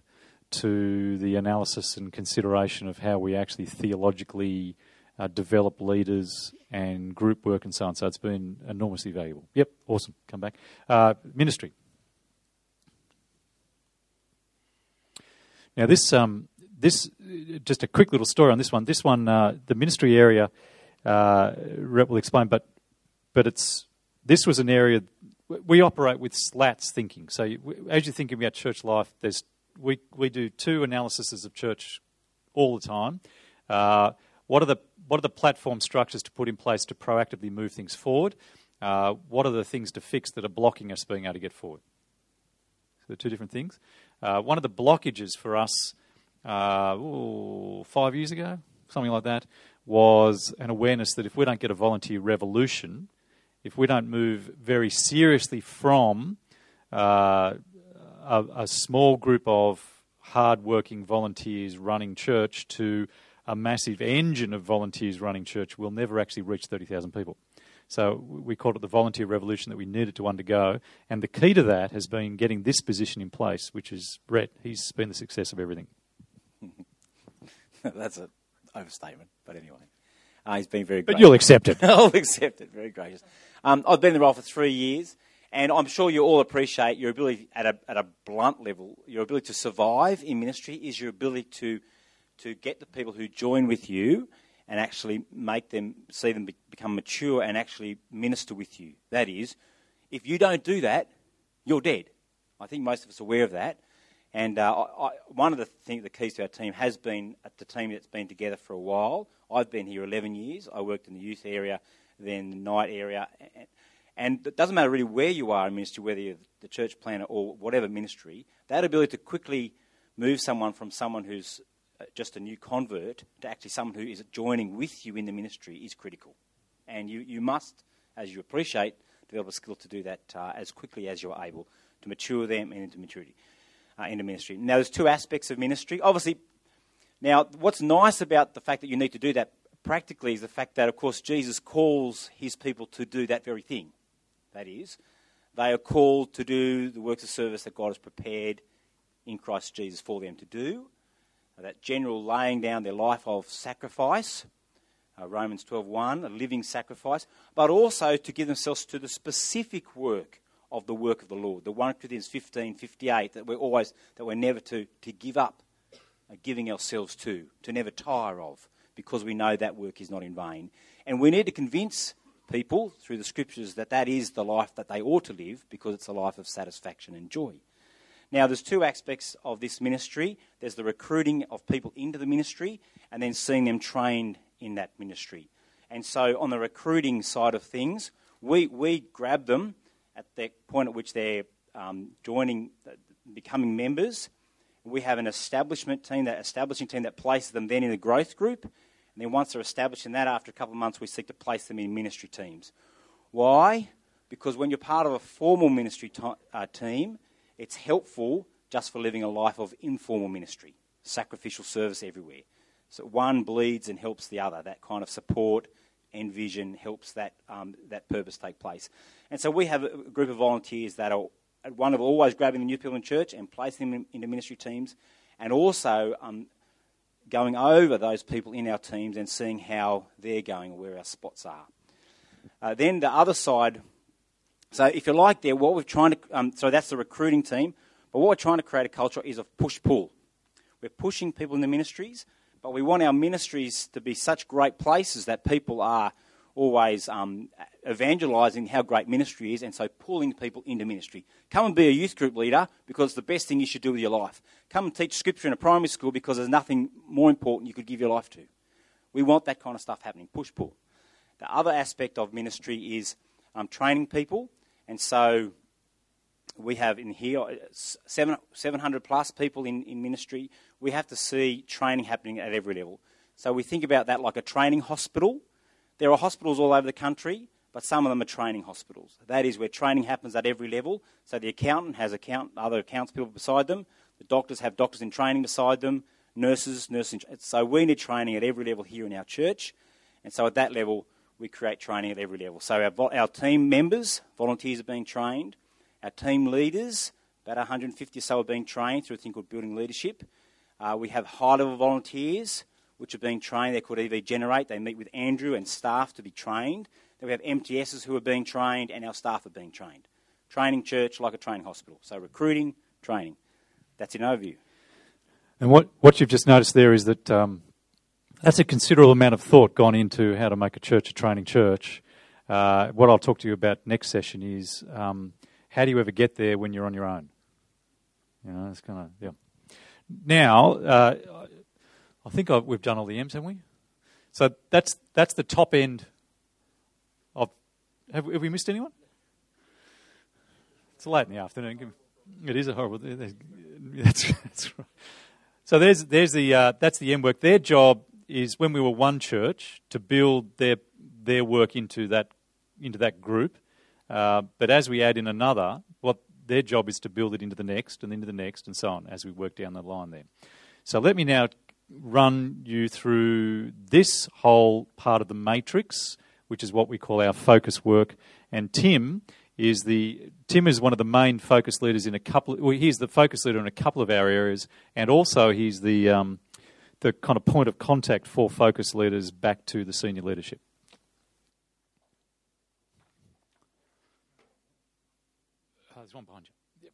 to the analysis and consideration of how we actually theologically uh, develop leaders and group work and so on. So it's been enormously valuable. Yep, awesome. Come back. Uh, ministry. Now, this, um, this, just a quick little story on this one. This one, uh, the ministry area, uh, Brett will explain, but, but it's, this was an area, we operate with slats thinking. So as you're thinking about church life, there's, we, we do two analyses of church all the time. Uh, what are the what are the platform structures to put in place to proactively move things forward? Uh, what are the things to fix that are blocking us being able to get forward? So two different things. Uh, one of the blockages for us uh, ooh, five years ago, something like that, was an awareness that if we don't get a volunteer revolution, if we don't move very seriously from uh, a, a small group of hard-working volunteers running church to a massive engine of volunteers running church, we'll never actually reach 30,000 people. So we called it the volunteer revolution that we needed to undergo. And the key to that has been getting this position in place, which is Brett. He's been the success of everything. <laughs> That's an overstatement, but anyway. Uh, he's been very But you'll accept it. <laughs> I'll accept it. Very gracious. Um, I've been in the role for three years, and I'm sure you all appreciate your ability at a, at a blunt level, your ability to survive in ministry is your ability to to get the people who join with you and actually make them see them be, become mature and actually minister with you. That is, if you don't do that, you're dead. I think most of us are aware of that. And uh, I, one of the things, the keys to our team has been at the team that's been together for a while. I've been here 11 years. I worked in the youth area, then the night area. And it doesn't matter really where you are in ministry, whether you're the church planter or whatever ministry, that ability to quickly move someone from someone who's uh, just a new convert to actually someone who is joining with you in the ministry is critical. And you, you must, as you appreciate, develop a skill to do that uh, as quickly as you're able to mature them into maturity, uh, into ministry. Now, there's two aspects of ministry. Obviously, now, what's nice about the fact that you need to do that practically is the fact that, of course, Jesus calls his people to do that very thing. That is, they are called to do the works of service that God has prepared in Christ Jesus for them to do that general laying down their life of sacrifice, uh, Romans 12.1, a living sacrifice, but also to give themselves to the specific work of the work of the Lord. The 1 Corinthians 15.58 that we're always, that we're never to, to give up uh, giving ourselves to, to never tire of, because we know that work is not in vain. And we need to convince people through the scriptures that that is the life that they ought to live because it's a life of satisfaction and joy. Now, there's two aspects of this ministry there's the recruiting of people into the ministry, and then seeing them trained in that ministry. And so, on the recruiting side of things, we, we grab them at the point at which they're um, joining, uh, becoming members. We have an establishment team, that establishing team that places them then in the growth group. And then once they're established in that, after a couple of months, we seek to place them in ministry teams. Why? Because when you're part of a formal ministry uh, team, it's helpful just for living a life of informal ministry, sacrificial service everywhere. So one bleeds and helps the other. That kind of support and vision helps that, um, that purpose take place. And so we have a group of volunteers that are one of always grabbing the new people in church and placing them into ministry teams, and also um, going over those people in our teams and seeing how they're going or where our spots are. Uh, then the other side so if you like there, what we're trying to, um, so that's the recruiting team, but what we're trying to create a culture is of push-pull. We're pushing people in the ministries, but we want our ministries to be such great places that people are always um, evangelizing how great ministry is and so pulling people into ministry. Come and be a youth group leader because it's the best thing you should do with your life. Come and teach scripture in a primary school because there's nothing more important you could give your life to. We want that kind of stuff happening, push pull. The other aspect of ministry is um, training people. And so we have in here uh, seven, 700 plus people in, in ministry. We have to see training happening at every level. So we think about that like a training hospital. There are hospitals all over the country, but some of them are training hospitals. That is where training happens at every level. So the accountant has account, other accounts people beside them. The doctors have doctors in training beside them. Nurses, nursing. So we need training at every level here in our church. And so at that level, we create training at every level. So our, our team members, volunteers are being trained. Our team leaders, about 150 or so, are being trained through a thing called Building Leadership. Uh, we have high level volunteers which are being trained. They're called EV Generate. They meet with Andrew and staff to be trained. Then we have MTSs who are being trained, and our staff are being trained. Training church like a training hospital. So recruiting, training. That's an overview. And what, what you've just noticed there is that um, that's a considerable amount of thought gone into how to make a church a training church. Uh, what I'll talk to you about next session is um, how do you ever get there when you're on your own? You know, it's kind of yeah. Now, uh, I think I've, we've done all the M's, haven't we? So that's that's the top end. Of have, have we missed anyone? It's late in the afternoon. It is a horrible. <laughs> That's, that's right. So there's there's the uh, that's the M work. Their job is when we were one church to build their their work into that into that group. Uh, but as we add in another, what their job is to build it into the next and into the next and so on as we work down the line there. So let me now run you through this whole part of the matrix, which is what we call our focus work. And Tim is the Tim is one of the main focus leaders in a couple. Well, he's the focus leader in a couple of our areas, and also he's the um, the kind of point of contact for focus leaders back to the senior leadership. Oh, there's one behind you.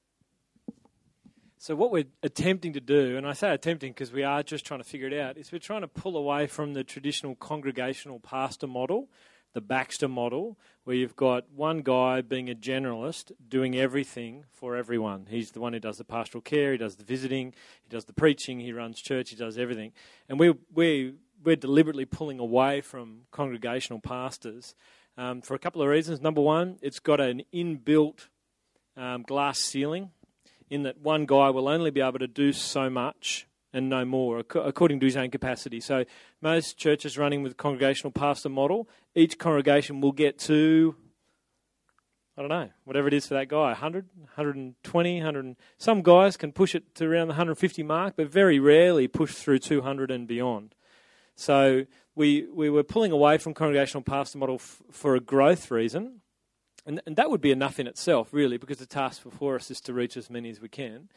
So what we're attempting to do, and I say attempting because we are just trying to figure it out, is we're trying to pull away from the traditional congregational pastor model, the Baxter model, where you've got one guy being a generalist doing everything for everyone. He's the one who does the pastoral care, he does the visiting, he does the preaching, he runs church, he does everything. And we we we're deliberately pulling away from congregational pastors um, for a couple of reasons. Number one, it's got an inbuilt um, glass ceiling in that one guy will only be able to do so much and no more, according to his own capacity. So, most churches running with congregational pastor model, each congregation will get to, I don't know, whatever it is for that guy 100, 120, 100. Some guys can push it to around the 150 mark, but very rarely push through 200 and beyond. So, we, we were pulling away from congregational pastor model f- for a growth reason. And, and that would be enough in itself, really, because the task before us is to reach as many as we can.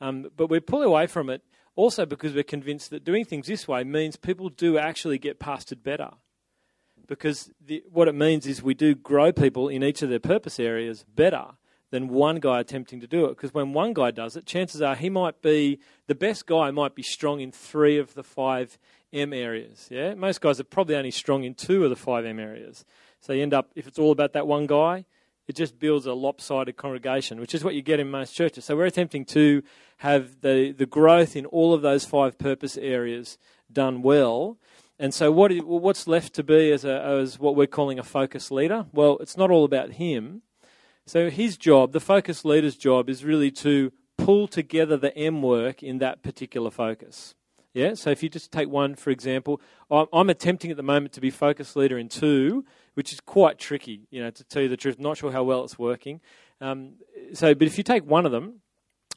Um, but we're pulling away from it also because we're convinced that doing things this way means people do actually get pastored better. Because the, what it means is we do grow people in each of their purpose areas better than one guy attempting to do it. Because when one guy does it, chances are he might be the best guy might be strong in three of the five M areas. Yeah, most guys are probably only strong in two of the five M areas. So you end up if it's all about that one guy, it just builds a lopsided congregation, which is what you get in most churches. So we're attempting to have the, the growth in all of those five purpose areas done well. And so what what's left to be as, a, as what we're calling a focus leader? Well, it's not all about him. So his job, the focus leader's job, is really to pull together the M work in that particular focus. Yeah, so if you just take one, for example, I'm attempting at the moment to be focus leader in two, which is quite tricky, you know, to tell you the truth. Not sure how well it's working. Um, so, but if you take one of them,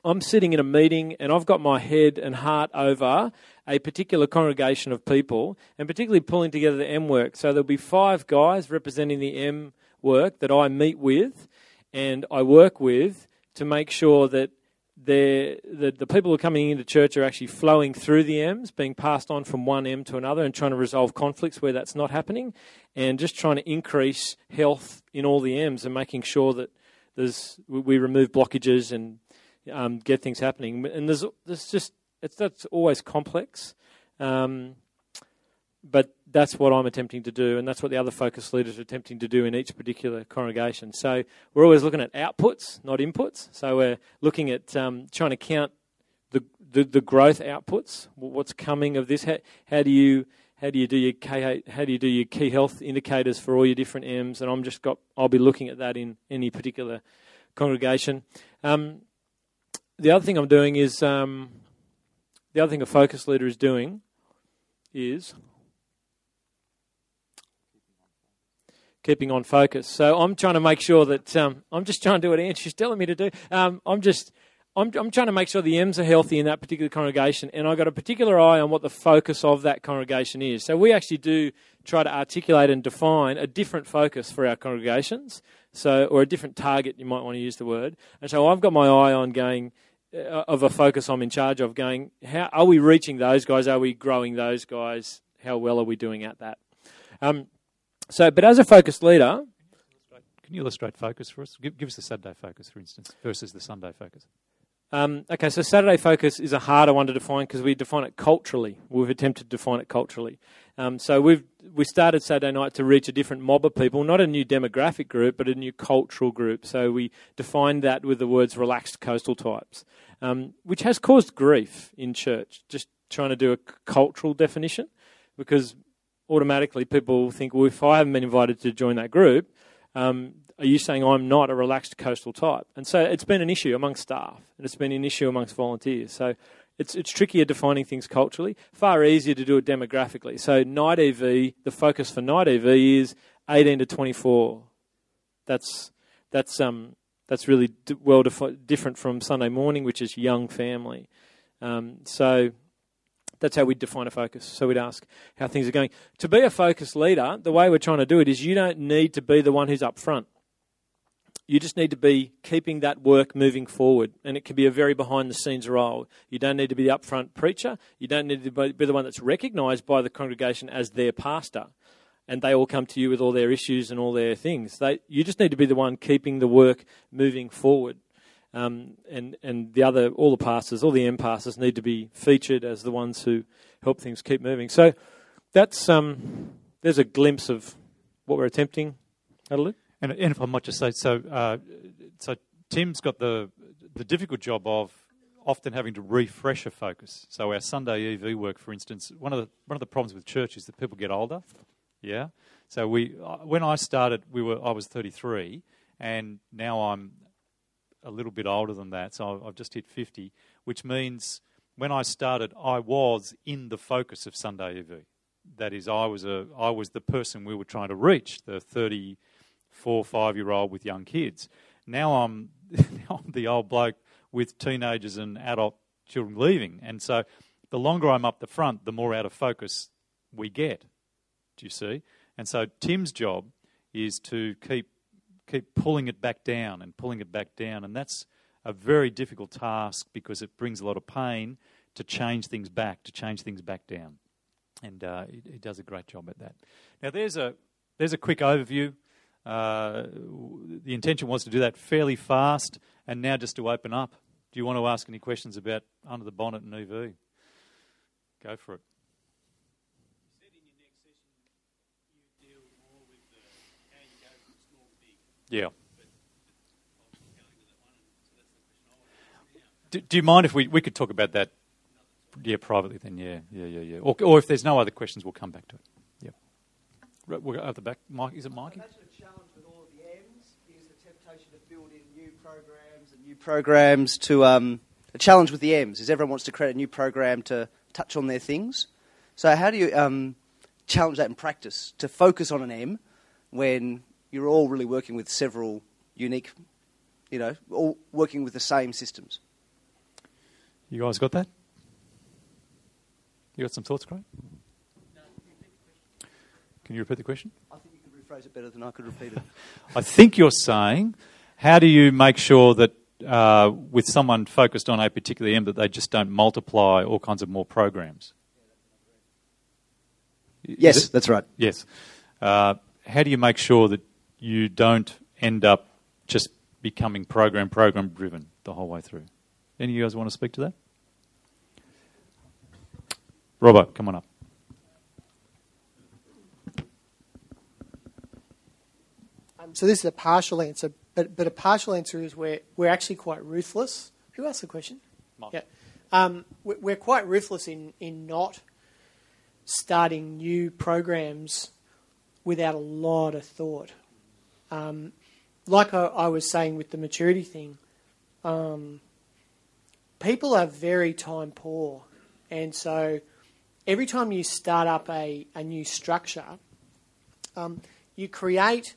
I'm sitting in a meeting and I've got my head and heart over a particular congregation of people and particularly pulling together the M work. So there'll be five guys representing the M work that I meet with and I work with to make sure that the, the people who are coming into church are actually flowing through the M's, being passed on from one M to another, and trying to resolve conflicts where that's not happening, and just trying to increase health in all the M's and making sure that there's we remove blockages and um, get things happening. And there's there's just it's that's always complex. Um, but that's what I'm attempting to do, and that's what the other focus leaders are attempting to do in each particular congregation. So we're always looking at outputs, not inputs. So we're looking at um, trying to count the, the, the growth outputs. What's coming of this? How, how, do you how do you do your key, how do you do your key health indicators for all your different M's? And I'm just got I'll be looking at that in any particular congregation. Um, the other thing I'm doing is um, the other thing a focus leader is doing is keeping on focus. So I'm trying to make sure that um, I'm just trying to do what Andrew's telling me to do. Um, I'm just I'm, I'm trying to make sure the M's are healthy in that particular congregation, and I've got a particular eye on what the focus of that congregation is. So we actually do try to articulate and define a different focus for our congregations, so or a different target, you might want to use the word. And so I've got my eye on going uh, of a focus I'm in charge of. Going, how are we reaching those guys? Are we growing those guys? How well are we doing at that? Um, so, but as a focused leader, can you illustrate focus for us? Give, give, us the Saturday focus, for instance, versus the Sunday focus. Um, okay, so Saturday focus is a harder one to define because we define it culturally. We've attempted to define it culturally. Um, so we've we started Saturday night to reach a different mob of people, not a new demographic group, but a new cultural group. So we defined that with the words relaxed coastal types, um, which has caused grief in church. Just trying to do a cultural definition, because automatically people think, well, if I haven't been invited to join that group, um, are you saying I'm not a relaxed coastal type? And so it's been an issue amongst staff, and it's been an issue amongst volunteers. So it's it's trickier defining things culturally. Far easier to do it demographically. So night EV, the focus for night EV is 18 to 24. That's that's um that's really well defi- different from Sunday morning, which is young family. Um, so that's how we define a focus. So we'd ask how things are going. To be a focus leader, the way we're trying to do it is you don't need to be the one who's up front. You just need to be keeping that work moving forward. And it can be a very behind the scenes role. You don't need to be the upfront preacher. You don't need to be the one that's recognised by the congregation as their pastor. And they all come to you with all their issues and all their things. They, you just need to be the one keeping the work moving forward. Um, and, and the other, all the pastors, all the M pastors need to be featured as the ones who help things keep moving. So that's, um, there's a glimpse of what we're attempting. Do. And, and if I might just say, so uh, so Tim's got the the difficult job of often having to refresh a focus. So our Sunday EV work, for instance, one of the one of the problems with church is that people get older. Yeah. So we uh, when I started, we were I was 33, and now I'm a little bit older than that. So I've just hit 50, which means when I started, I was in the focus of Sunday EV. That is, I was a I was the person we were trying to reach, the 34, five year old with young kids. Now I'm, <laughs> now I'm the old bloke with teenagers and adult children leaving. And so the longer I'm up the front, the more out of focus we get. Do you see? And so Tim's job is to keep keep pulling it back down and pulling it back down, and that's a very difficult task because it brings a lot of pain to change things back, to change things back down, and uh, does a great job at that. Now there's a there's a quick overview uh, the intention was to do that fairly fast, and now just to open up. Do you want to ask any questions about under the bonnet and EV? Go for it. Yeah. Do, do, you mind if we, we could talk about that? Yeah, privately then. Yeah, yeah, yeah, yeah. Or, or if there's no other questions, we'll come back to it. Yeah. Right, We're at the back. Mike, is it Mikey? That's the challenge with all the M's is the temptation to build in new programs and new programs to um, a challenge with the M's is everyone wants to create a new program to touch on their things. So how do you um, challenge that in practice to focus on an M when you're all really working with several unique, you know, all working with the same systems? You guys got that? You got some thoughts, Craig? Can you repeat the question? I think you could rephrase it better than I could repeat it. <laughs> I think you're saying how do you make sure that uh, with someone focused on a particular M that they just don't multiply all kinds of more programs? Yes, that's right. Yes. Uh, how do you make sure that you don't end up just becoming program program driven the whole way through? Any of you guys want to speak to that? Robert, come on up. Um, so this is a partial answer, but, but a partial answer is we're, we're actually quite ruthless. Who asked the question? Mike. Yeah. Um, we're quite ruthless in, in not starting new programs without a lot of thought. Um, like I, I, was saying with the maturity thing, um, people are very time poor. And so every time you start up a, a new structure, um, you create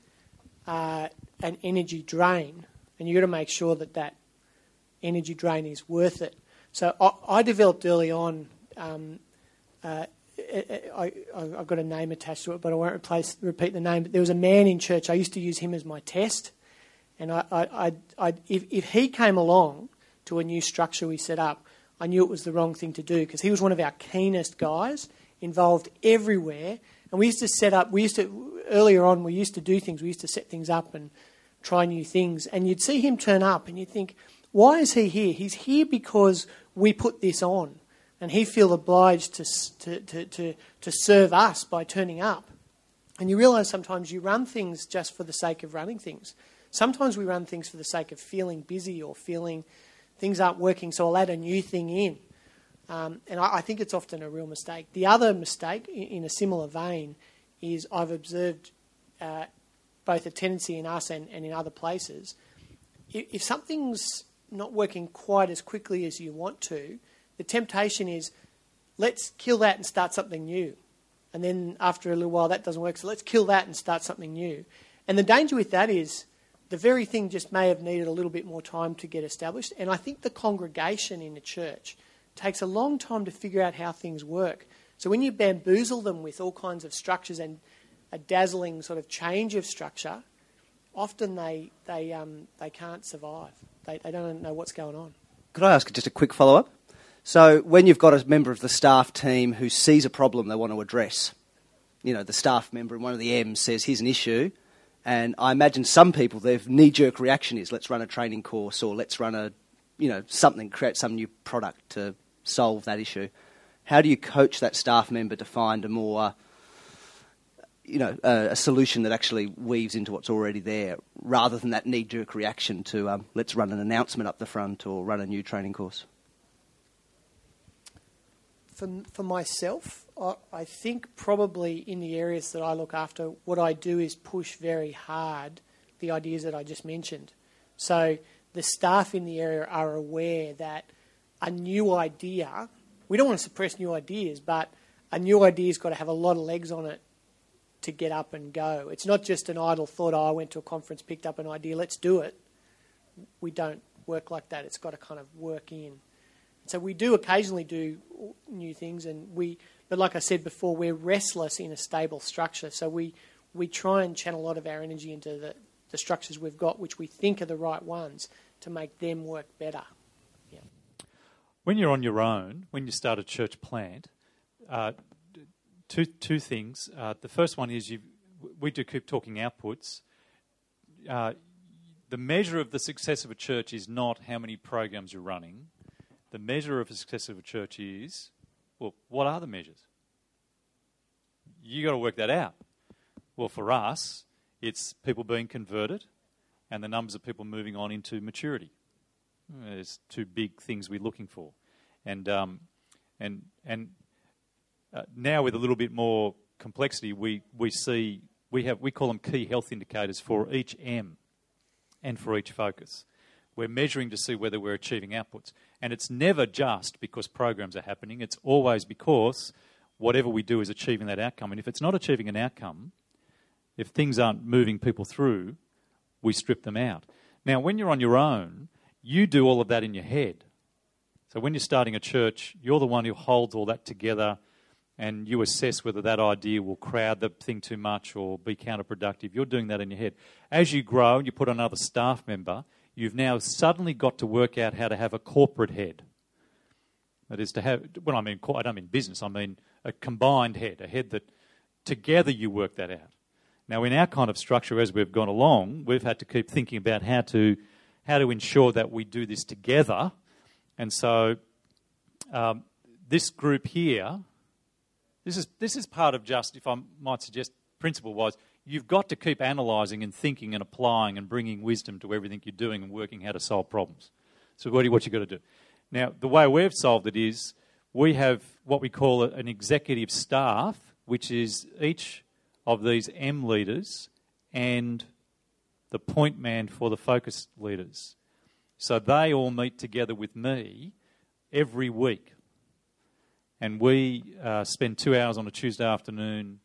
uh, an energy drain, and you've got to make sure that that energy drain is worth it. So I, I developed early on. Um, uh, I, have got a name attached to it, but I won't replace, repeat the name. But there was a man in church. I used to use him as my test, and I, I, I, if, if he came along to a new structure we set up, I knew it was the wrong thing to do because he was one of our keenest guys, involved everywhere. And we used to set up. We used to earlier on. We used to do things. We used to set things up and try new things. And you'd see him turn up and you'd think, Why is he here? He's here because we put this on, and he feels obliged to, to, to, to, to serve us by turning up. And you realise sometimes you run things just for the sake of running things. Sometimes we run things for the sake of feeling busy or feeling things aren't working, so I'll add a new thing in. Um, and I, I, think it's often a real mistake. The other mistake, in, in a similar vein, is I've observed uh, both a tendency in us and, and in other places. If, if something's not working quite as quickly as you want to, the temptation is let's kill that and start something new. And then after a little while, that doesn't work, so let's kill that and start something new. And the danger with that is the very thing just may have needed a little bit more time to get established. And I think the congregation in the church takes a long time to figure out how things work. So when you bamboozle them with all kinds of structures and a dazzling sort of change of structure, often they, they, um, they can't survive. They, they don't know what's going on. Could I ask just a quick follow up? So, when you've got a member of the staff team who sees a problem they want to address, you know, the staff member in one of the M's says, here's an issue, and I imagine some people, their knee jerk reaction is, let's run a training course or let's run a, you know, something, create some new product to solve that issue. How do you coach that staff member to find a more you know, a, a, solution that actually weaves into what's already there, rather than that knee-jerk reaction to um, let's run an announcement up the front or run a new training course. For for myself, I, I think probably in the areas that I look after, what I do is push very hard the ideas that I just mentioned. So the staff in the area are aware that a new idea. We don't want to suppress new ideas, but a new idea's got to have a lot of legs on it to get up and go. It's not just an idle thought, oh, I went to a conference, picked up an idea, let's do it. We don't work like that. It's got to kind of work in. So we do occasionally do new things, and we, but like I said before, we're restless in a stable structure. So we, we try and channel a lot of our energy into the, the structures we've got, which we think are the right ones, to make them work better. Yeah. When you're on your own, when you start a church plant, uh, two two things. Uh, the first one is you. We do keep talking outputs. Uh, the measure of the success of a church is not how many programs you're running. The measure of the success of a church is, well, what are the measures? You've got to work that out. Well, for us, it's people being converted and the numbers of people moving on into maturity. There's two big things we're looking for, and um, and and uh, now, with a little bit more complexity, we, we see we have we call them key health indicators for each M and for each focus. We're measuring to see whether we're achieving outputs, and it's never just because programs are happening. It's always because whatever we do is achieving that outcome. And if it's not achieving an outcome, if things aren't moving people through, we strip them out. Now, when you're on your own, you do all of that in your head. So when you're starting a church, you're the one who holds all that together and you assess whether that idea will crowd the thing too much or be counterproductive. You're doing that in your head. As you grow and you put another staff member, you've now suddenly got to work out how to have a corporate head. That is to have, when I mean, I don't mean business, I mean a combined head, a head that together you work that out. Now, in our kind of structure, as we've gone along, we've had to keep thinking about how to how to ensure that we do this together. And so, um, this group here this is, this is part of just, if I might suggest, principle wise, you've got to keep analysing and thinking and applying and bringing wisdom to everything you're doing and working how to solve problems. So, what, you've got to do. Now, the way we've solved it is we have what we call an executive staff, which is each of these M leaders and the point man for the focus leaders. So they all meet together with me every week and we uh, spend two hours on a Tuesday afternoon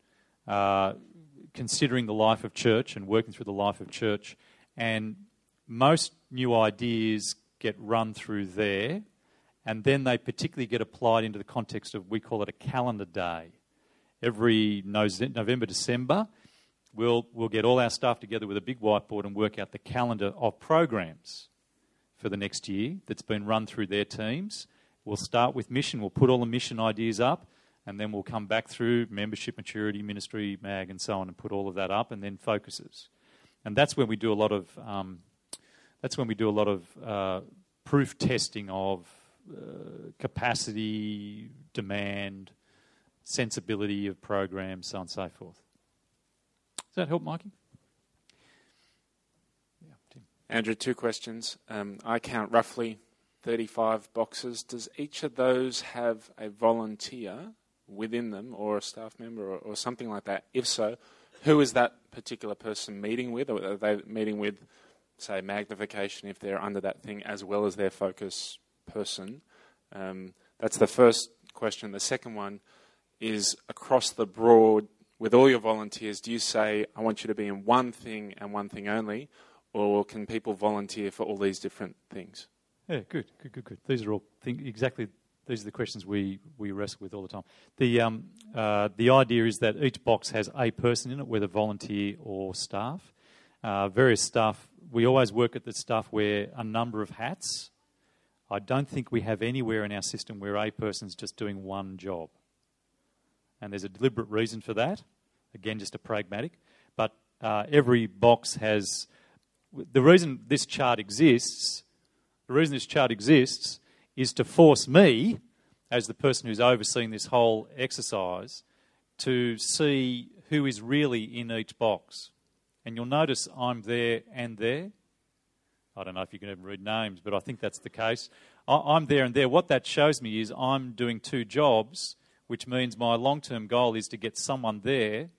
uh, considering the life of church and working through the life of church. And most new ideas get run through there, and then they particularly get applied into the context of we call it a calendar day. Every November, December, we'll, we'll get all our staff together with a big whiteboard and work out the calendar of programs for the next year that's been run through their teams We'll start with mission. We'll put all the mission ideas up, and then we'll come back through membership, maturity, ministry, mag, and so on, and put all of that up, and then focuses. And that's when we do a lot of um, that's when we do a lot of uh, proof testing of uh, capacity, demand, sensibility of programs, so on and so forth. Does that help, Mikey? Yeah, Tim. Andrew, two questions. Um, I count roughly 35 boxes. Does each of those have a volunteer within them or a staff member or, or something like that? If so, who is that particular person meeting with? Or are they meeting with, say, magnification if they're under that thing as well as their focus person? Um, that's the first question. The second one is across the broad, with all your volunteers, do you say, I want you to be in one thing and one thing only? Or can people volunteer for all these different things? Yeah, good, good, good, good. These are all exactly these are the questions we, we wrestle with all the time. The um, uh, the idea is that each box has a person in it, whether volunteer or staff. Uh, various staff. We always work at the staff wear a number of hats. I don't think we have anywhere in our system where a person's just doing one job. And there's a deliberate reason for that. Again, just a pragmatic. But uh, every box has. The reason this chart exists the reason this chart exists is to force me, as the person who's overseeing this whole exercise, to see who is really in each box. And you'll notice I'm there and there. I don't know if you can even read names, but I think that's the case. I'm there and there. What that shows me is I'm doing two jobs, which means my long term goal is to get someone there,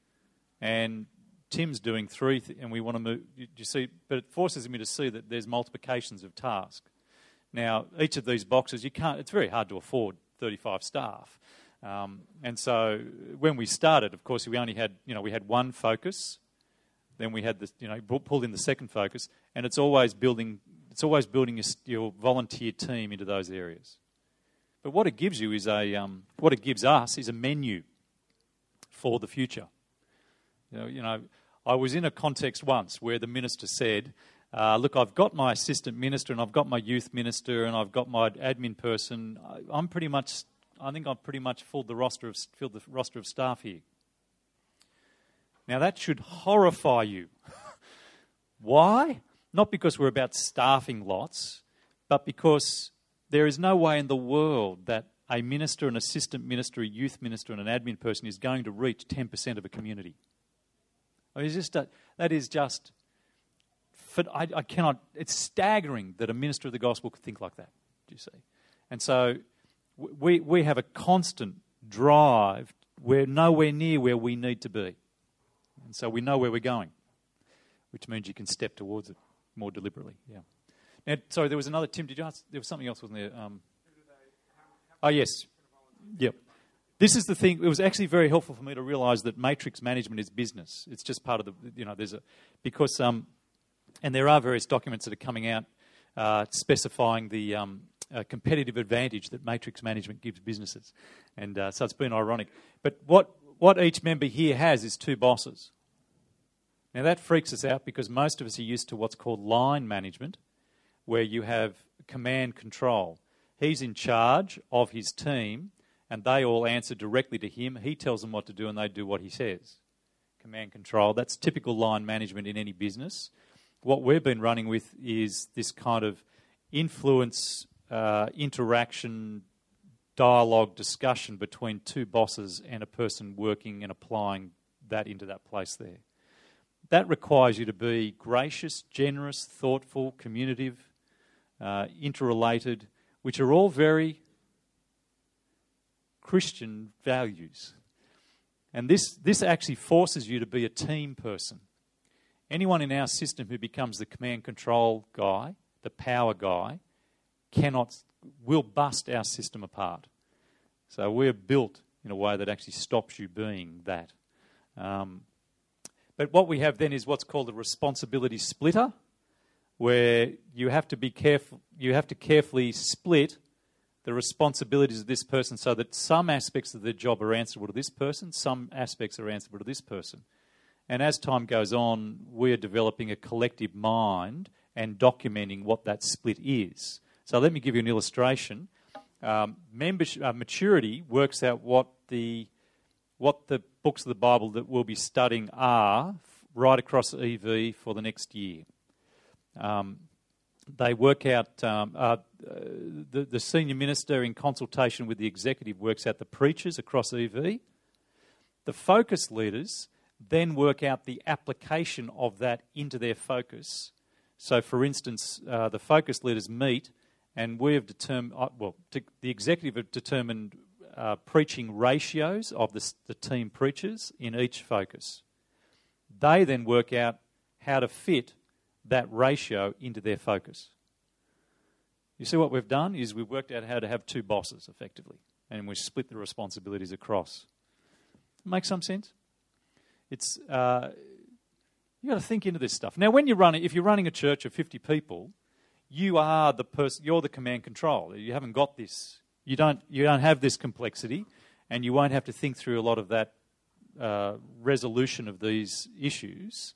and Tim's doing three, th- and we want to move. You see, but it forces me to see that there's multiplications of tasks. Now, each of these boxes, you can't, it's very hard to afford 35 staff. Um, and so when we started, of course, we only had, you know, we had one focus. Then we had the, you know, pulled in the second focus. And it's always building, it's always building your, your volunteer team into those areas. But what it gives you is a, um, what it gives us is a menu for the future. You know, you know, I was in a context once where the minister said, uh, look, I've got my assistant minister and I've got my youth minister and I've got my admin person. I, am pretty much, I think I've pretty much filled the roster of filled the roster of staff here. Now that should horrify you. <laughs> Why? Not because we're about staffing lots, but because there is no way in the world that a minister, an assistant minister, a youth minister, and an admin person is going to reach 10% of a community. I mean, just a, that is just I, I cannot, it's staggering that a minister of the gospel could think like that, do you see? And so we, we have a constant drive. We're nowhere near where we need to be. And so we know where we're going, which means you can step towards it more deliberately. Yeah. Now, sorry, there was another. Tim, did you ask? There was something else, wasn't there? Um, oh, yes. Yep. This is the thing. It was actually very helpful for me to realise that matrix management is business. It's just part of the, you know, there's a, because um, and there are various documents that are coming out uh, specifying the um, uh, competitive advantage that matrix management gives businesses. And uh, so it's been ironic. But what, what each member here has is two bosses. Now that freaks us out because most of us are used to what's called line management, where you have command control. He's in charge of his team, and they all answer directly to him. He tells them what to do, and they do what he says. Command control. That's typical line management in any business what we've been running with is this kind of influence, uh, interaction, dialogue, discussion between two bosses and a person working and applying that into that place there. That requires you to be gracious, generous, thoughtful, communicative, uh, interrelated, which are all very Christian values. And this, this actually forces you to be a team person. Anyone in our system who becomes the command control guy, the power guy, cannot, will bust our system apart. So we're built in a way that actually stops you being that. Um, but what we have then is what's called a responsibility splitter, where you have to be careful, you have to carefully split the responsibilities of this person so that some aspects of the job are answerable to this person, some aspects are answerable to this person. And as time goes on, we're developing a collective mind and documenting what that split is. So let me give you an illustration. Um, membership, uh, maturity works out what the what the books of the Bible that we'll be studying are right across EV for the next year. Um, they work out, um, uh, the, the senior minister in consultation with the executive works out the preachers across EV. The focus leaders then work out the application of that into their focus. So, for instance, uh, the focus leaders meet, and we have determined, uh, well, to, the executive have determined uh, preaching ratios of the, the team preachers in each focus. They then work out how to fit that ratio into their focus. You see, what we've done is we've worked out how to have two bosses effectively, and we split the responsibilities across. Make some sense? It's uh, you got to think into this stuff. Now, when you're running, if you're running a church of 50 people, you are the person. You're the command control. You haven't got this. You don't. You don't have this complexity, and you won't have to think through a lot of that uh, resolution of these issues.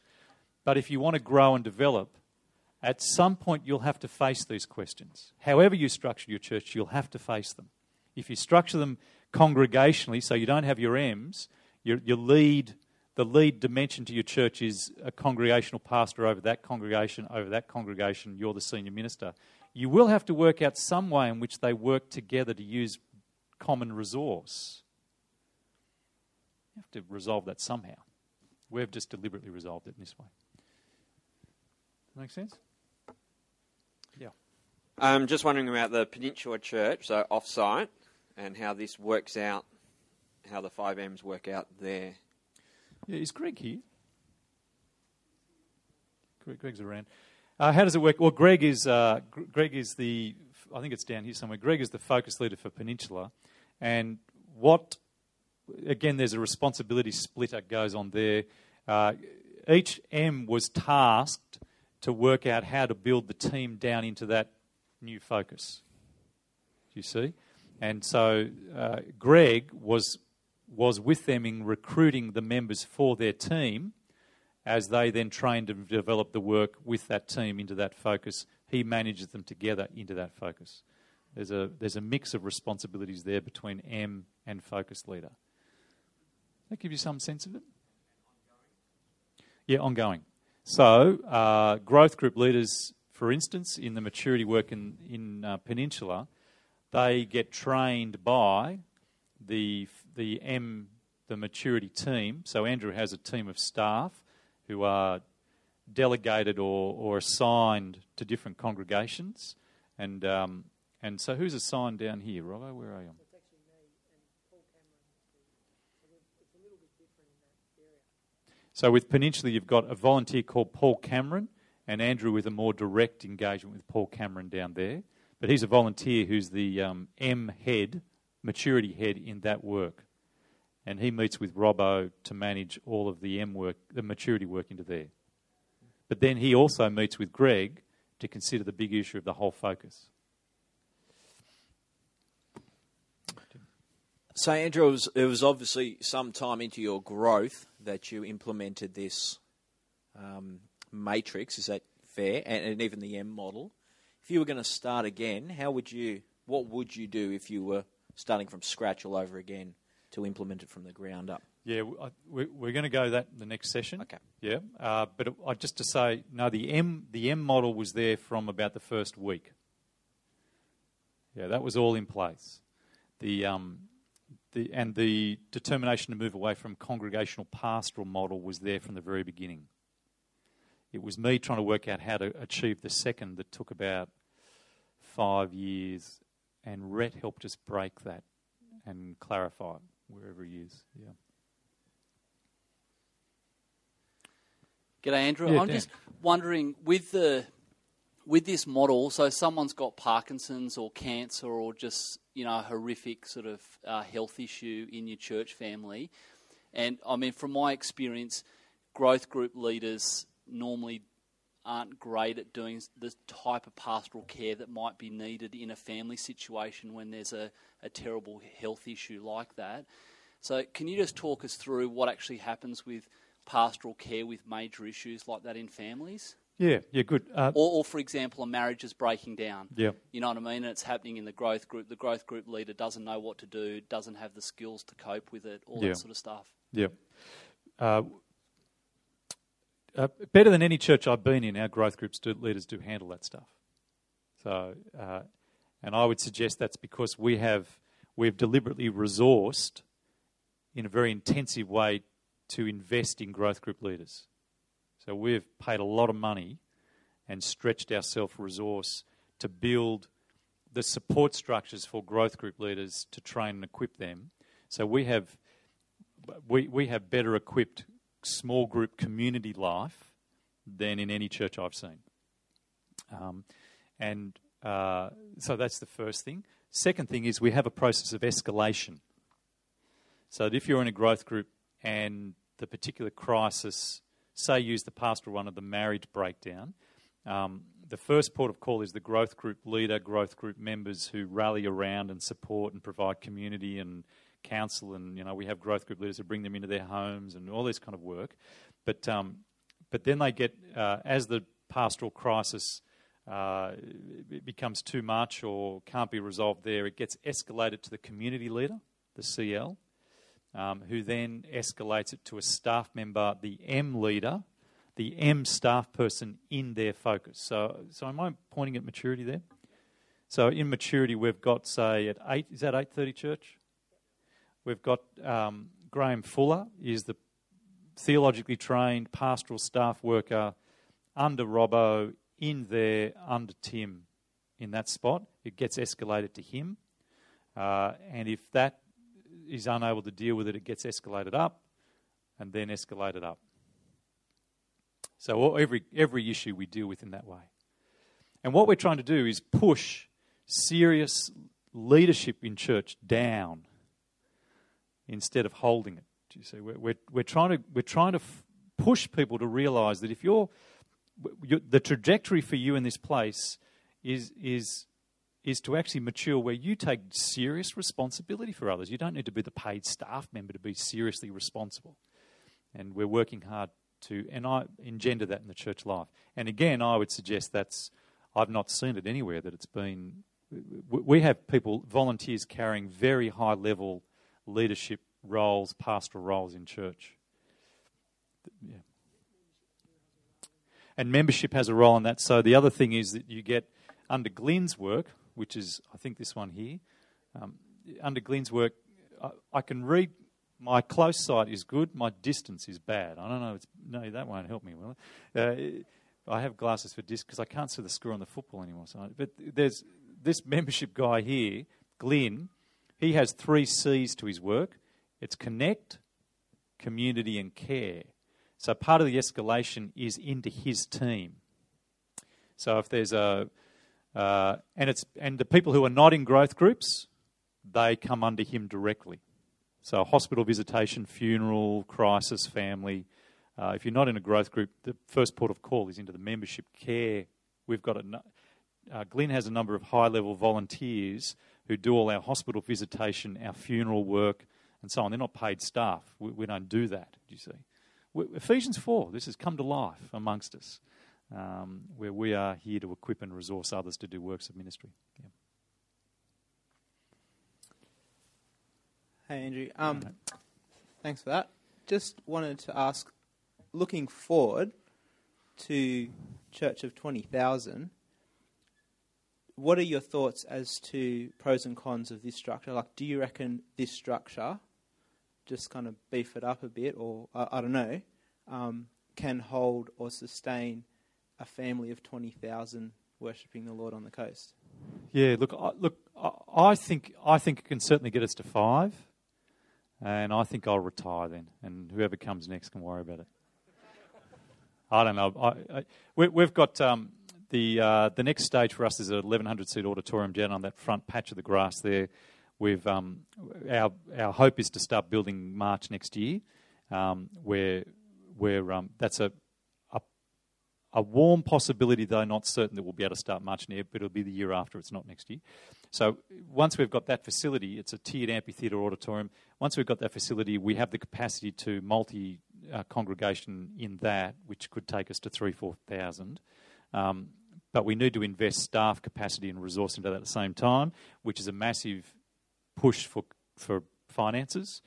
But if you want to grow and develop, at some point you'll have to face these questions. However, you structure your church, you'll have to face them. If you structure them congregationally, so you don't have your M's, your, your lead, the lead dimension to your church is a congregational pastor over that congregation, over that congregation, you're the senior minister. You will have to work out some way in which they work together to use common resource. You have to resolve that somehow. We've just deliberately resolved it in this way. Make sense? Yeah. I'm just wondering about the Peninsula Church, so off-site, and how this works out, how the five M's work out there. Yeah, is Greg here? Greg, Greg's around. Uh, how does it work? Well, Greg is uh, Greg is the I think it's down here somewhere. Greg is the focus leader for Peninsula, and what again? There's a responsibility splitter goes on there. Uh, each M was tasked to work out how to build the team down into that new focus. Do you see? And so uh, Greg was was with them in recruiting the members for their team as they then trained and developed the work with that team into that focus. He manages them together into that focus. There's a, there's a mix of responsibilities there between M and focus leader. That give you some sense of it? Yeah, ongoing. So, uh, growth group leaders, for instance, in the maturity work in, in uh, Peninsula, they get trained by the the M the maturity team. So Andrew has a team of staff who are delegated or, or assigned to different congregations, and um, and so who's assigned down here, Robbo? Where are you? So with Peninsula, you've got a volunteer called Paul Cameron, and Andrew with a more direct engagement with Paul Cameron down there. But he's a volunteer who's the um, M head, maturity head in that work. And he meets with Robbo to manage all of the M work, the maturity work into there. But then he also meets with Greg to consider the big issue of the whole focus. So, Andrew, it was, it was, obviously some time into your growth that you implemented this um, matrix. Is that fair? And, and, even the M model. If you were going to start again, how would you? What would you do if you were starting from scratch all over again to implement it from the ground up? Yeah, we're going to go that in the next session. Okay. Yeah, uh, but I, just to say, no, the M the M model was there from about the first week. Yeah, that was all in place. The um, the, and the determination to move away from congregational pastoral model was there from the very beginning. It was me trying to work out how to achieve the second that took about five years, and Brett helped us break that and clarify it wherever he is. Yeah. G'day, Andrew. Yeah, I'm Dan. just wondering with the with this model, so someone's got Parkinson's or cancer or just you know a horrific sort of uh, health issue in your church family, and I mean from my experience, growth group leaders normally aren't great at doing the type of pastoral care that might be needed in a family situation when there's a, a terrible health issue like that. So, can you just talk us through what actually happens with pastoral care with major issues like that in families? Yeah, yeah, good. Uh, Or, or, for example, a marriage is breaking down. Yeah. You know what I mean? And it's happening in the growth group. The growth group leader doesn't know what to do, doesn't have the skills to cope with it, all Yeah. that sort of stuff. Yeah. Uh, uh, better than any church I've been in, our growth groups do, leaders do handle that stuff. So, uh, and I would suggest that's because we have we've deliberately resourced in a very intensive way to invest in growth group leaders. So we've paid a lot of money and stretched our self resource to build the support structures for growth group leaders to train and equip them. So we have we, we have better equipped small group community life than in any church I've seen. Um, and uh, so that's the first thing. Second thing is we have a process of escalation. So that if you're in a growth group and the particular crisis, say, use the pastoral one of the marriage breakdown, um, the first port of call is the growth group leader, growth group members who rally around and support and provide community and counsel. And you know, we have growth group leaders who bring them into their homes and all this kind of work. But um, but then they get uh, as the pastoral crisis uh, it becomes too much or can't be resolved there, it gets escalated to the community leader, the CL, um, who then escalates it to a staff member, the M leader, the M staff person in their focus. So, so am I pointing at maturity there? So in maturity, we've got say at eight. Is that eight thirty church? We've got um, Graham Fuller is the theologically trained pastoral staff worker under Robbo in there under Tim in that spot. It gets escalated to him, uh, and if that is unable to deal with it, it gets escalated up, and then escalated up. So every, every issue we deal with in that way. And what we're trying to do is push serious leadership in church down instead of holding it. Do you see? We're, we're, we're trying to, we're trying to f- push people to realize that if you're, you're, the trajectory for you in this place is, is, is to actually mature where you take serious responsibility for others. You don't need to be the paid staff member to be seriously responsible. And we're working hard to, and I engender that in the church life. And again, I would suggest that's, I've not seen it anywhere that it's been, we have people, volunteers carrying very high level leadership roles, pastoral roles in church. Yeah. And membership has a role in that. So the other thing is that you get under Glenn's work, which is, I think, this one here. Um, under Glenn's work, I, I can read my close sight is good, my distance is bad. I don't know, no, that won't help me, will it? Uh, I have glasses for distance because I can't see the score on the football anymore. So, but there's this membership guy here, Glenn, he has three C's to his work it's connect, community, and care. So part of the escalation is into his team. So if there's a, uh, and it's and the people who are not in growth groups, they come under him directly. So, hospital visitation, funeral, crisis, family. Uh, if you're not in a growth group, the first port of call is into the membership care. We've got a, uh, Glenn has a number of high level volunteers who do all our hospital visitation, our funeral work, and so on. They're not paid staff. We, we don't do that, do you see? We, Ephesians 4, this has come to life amongst us, um, where we are here to equip and resource others to do works of ministry. Yeah. Hey, Andrew. Um, thanks for that. Just wanted to ask, looking forward to Church of 20,000, what are your thoughts as to pros and cons of this structure? Like, do you reckon this structure, just kind of beef it up a bit, or I, I don't know, um, can hold or sustain a family of 20,000 worshipping the Lord on the coast? Yeah, look, I, look, I think I think it can certainly get us to five and I think I'll retire then, and whoever comes next can worry about it. I don't know. I, I, we, have got um, the uh, the next stage for us is an 1100 seat auditorium down on that front patch of the grass there. We've um, our our hope is to start building March next year, um, where where um, that's a, a warm possibility, though not certain that we'll be able to start March near, but it'll be the year after. It's not next year. So once we've got that facility, it's a tiered amphitheatre auditorium. Once we've got that facility, we have the capacity to multi uh, congregation in that, which could take us to three, four thousand. Um, but we need to invest staff capacity and resource into that at the same time, which is a massive push for for finances.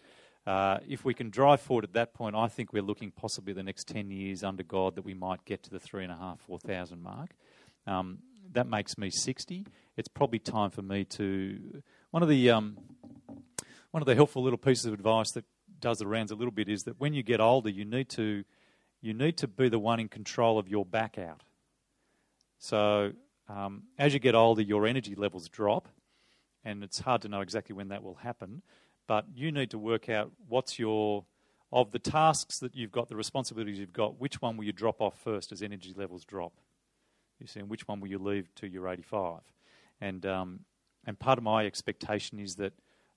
Uh, if we can drive forward at that point, I think we're looking possibly the next 10 years under God that we might get to the three and a half, four thousand mark. Um, that makes me 60. It's probably time for me to. One of the um, one of the helpful little pieces of advice that does the rounds a little bit is that when you get older, you need to you need to be the one in control of your back out. So um, as you get older, your energy levels drop, and it's hard to know exactly when that will happen. But you need to work out what's your of the tasks that you've got, the responsibilities you've got, which one will you drop off first as energy levels drop? You see, and which one will you leave to your 85? And um, and part of my expectation is that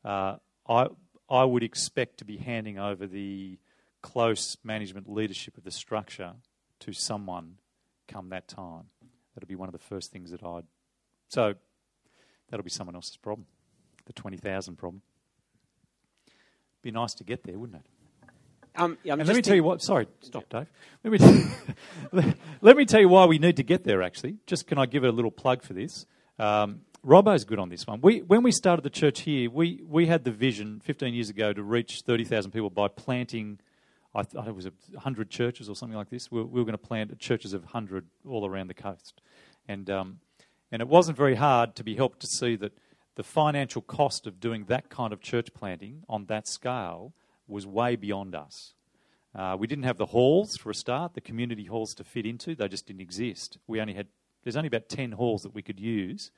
uh, I I would expect to be handing over the close management leadership of the structure to someone come that time. That'll be one of the first things that I'd. So that'll be someone else's problem, the 20,000 problem. Be nice to get there, wouldn't it? Um, yeah, let me tell you what. Sorry, stop, Dave. Let me, tell, <laughs> let me tell you why we need to get there. Actually, just can I give a little plug for this? Um, Robbo's good on this one. We, when we started the church here, we, we had the vision 15 years ago to reach 30,000 people by planting, I thought it was 100 churches or something like this. We, we were going to plant churches of 100 all around the coast. And, um, and it wasn't very hard to be helped to see that the financial cost of doing that kind of church planting on that scale was way beyond us. Uh, we didn't have the halls for a start, the community halls to fit into. They just didn't exist. We only had there's only about 10 halls that we could use,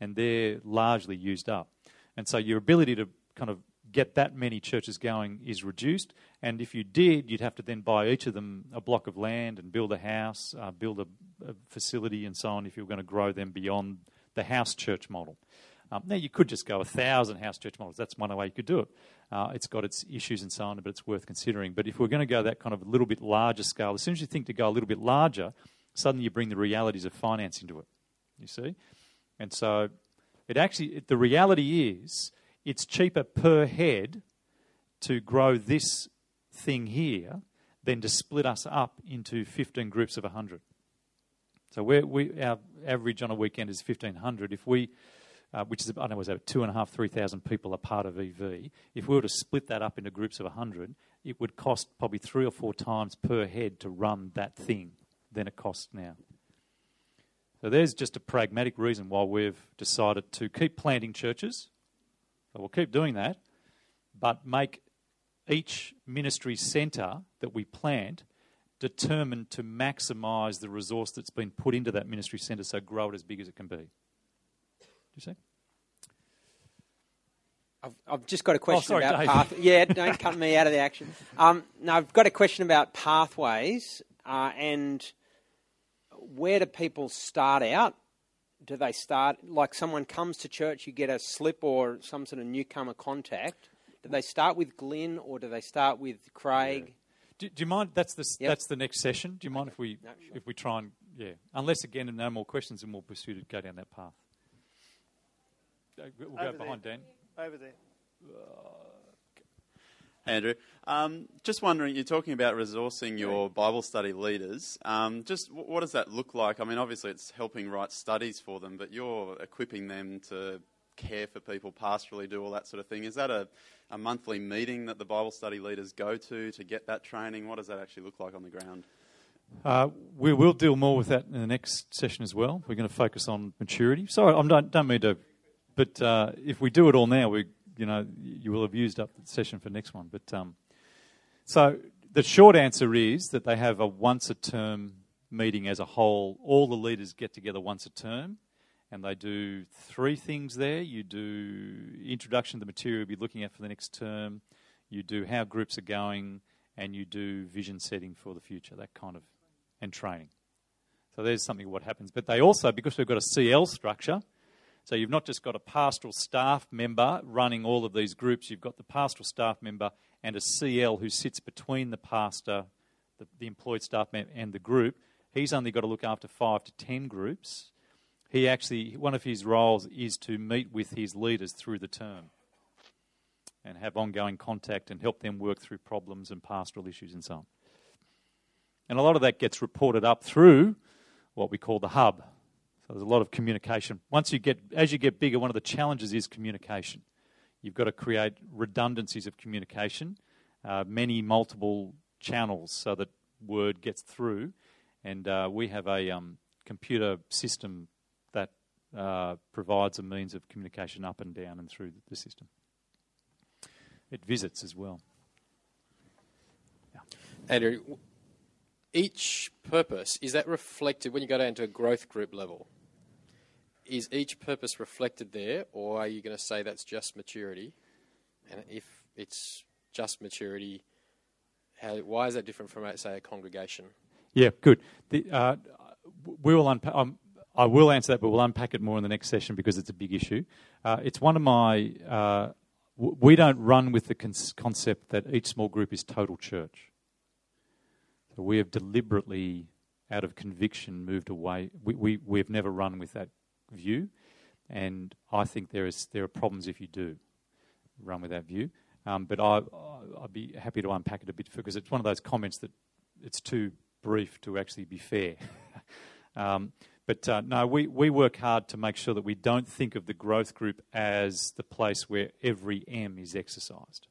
and they're largely used up. And so your ability to kind of get that many churches going is reduced. And if you did, you'd have to then buy each of them a block of land and build a house, uh, build a, a, facility, and so on if you were going to grow them beyond the house church model. Um, now, you could just go a thousand house church models. That's one way you could do it. Uh, it's got its issues and so on, but it's worth considering. But if we're going to go that kind of a little bit larger scale, as soon as you think to go a little bit larger, suddenly you bring the realities of finance into it. You see? And so it actually, the reality is, it's cheaper per head to grow this thing here than to split us up into 15 groups of 100. So we our average on a weekend is 1,500. If we, uh, which is, I don't know, was about two and a half, 3,000 people are part of EV. If we were to split that up into groups of 100, it would cost probably three or four times per head to run that thing than it costs now. So there's just a pragmatic reason why we've decided to keep planting churches. So we'll keep doing that, but make each ministry centre that we plant determined to maximise the resource that's been put into that ministry centre so grow it as big as it can be. Do you see? I've, I've just got a question oh, sorry, about Dave. path. <laughs> Yeah, don't cut me out of the action. Um, no, I've got a question about pathways uh, and where do people start out? Do they start like someone comes to church, you get a slip or some sort of newcomer contact? Do they start with Glyn or do they start with Craig? Yeah. Do, do, you mind? That's the Yep. that's the next session. Do you mind if we No, sure. if we try and yeah? Unless again, no more questions, and we'll pursue to go down that path. Uh, We'll go Over there. behind Dan. Over there. Andrew. Um, just wondering, you're talking about resourcing your Bible study leaders. Um, just w- what does that look like? I mean, obviously it's helping write studies for them, but you're equipping them to care for people, pastorally do all that sort of thing. Is that a, a monthly meeting that the Bible study leaders go to to get that training? What does that actually look like on the ground? Uh, we will deal more with that in the next session as well. We're going to focus on maturity. Sorry, I don't, don't mean to, but uh, if we do it all now, we, you know, you will have used up the session for next one. But um, so the short answer is that they have a once a term meeting as a whole. All the leaders get together once a term, and they do three things there. You do introduction to the material you'll be looking at for the next term. You do how groups are going, and you do vision setting for the future. That kind of and training. So there's something what happens. But they also, because we've got a CL structure, so you've not just got a pastoral staff member running all of these groups, you've got the pastoral staff member and a CL who sits between the pastor, the, the employed staff member, and the group. He's only got to look after five to ten groups. He actually, one of his roles is to meet with his leaders through the term and have ongoing contact and help them work through problems and pastoral issues and so on. And a lot of that gets reported up through what we call the hub. So there's a lot of communication. Once you get, as you get bigger, one of the challenges is communication. You've got to create redundancies of communication, uh, many multiple channels, so that word gets through. And uh, we have a um, computer system that uh, provides a means of communication up and down and through the system. It visits as well. Andrew, w- each purpose, is that reflected when you go down to a growth group level? Is each purpose reflected there, or are you going to say that's just maturity? And if it's just maturity, how, why is that different from, say, a congregation? Yeah, good. The, uh, we will unpa- um, I will answer that, but we'll unpack it more in the next session because it's a big issue. Uh, it's one of my. Uh, w- we don't run with the con- concept that each small group is total church. So we have deliberately, out of conviction, moved away. We, we, we have never run with that view, and I think there is there are problems if you do run with that view. Um, but I, I- I'd be happy to unpack it a bit because it's one of those comments that it's too brief to actually be fair. <laughs> um, but uh, no, we, we work hard to make sure that we don't think of the growth group as the place where every M is exercised.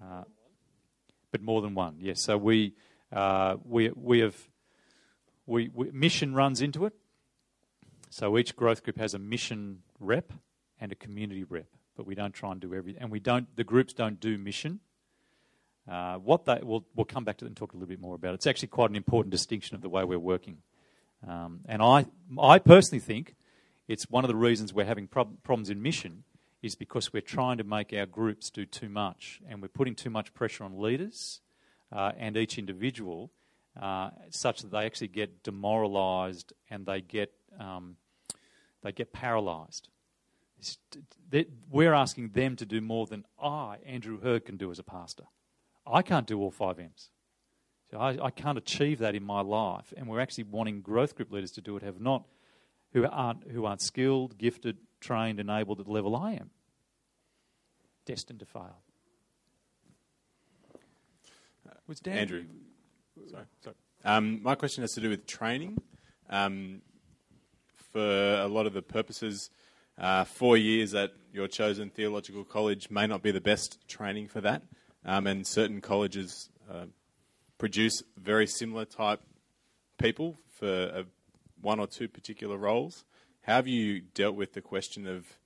Uh, but more than one, yes. So we, uh, we, we have, we, we, mission runs into it. So each growth group has a mission rep and a community rep, but we don't try and do everything. And we don't, the groups don't do mission. Uh, what they, we'll, we'll come back to and talk a little bit more about it. It's actually quite an important distinction of the way we're working. Um, and I, I personally think it's one of the reasons we're having prob- problems in mission is because we're trying to make our groups do too much and we're putting too much pressure on leaders uh, and each individual uh, such that they actually get demoralised and they get, um, they get paralysed. We're asking them to do more than I, Andrew Heard, can do as a pastor. I can't do all five M's. So I, I can't achieve that in my life, and we're actually wanting growth group leaders to do it. Have not who aren't who aren't skilled, gifted, trained, and able to the level I am. Destined to fail. Was Dan Andrew. Sorry. sorry. Um, my question has to do with training. Um, for a lot of the purposes, uh, four years at your chosen theological college may not be the best training for that, um, and certain colleges uh, produce very similar type people for uh, one or two particular roles. How have you dealt with the question of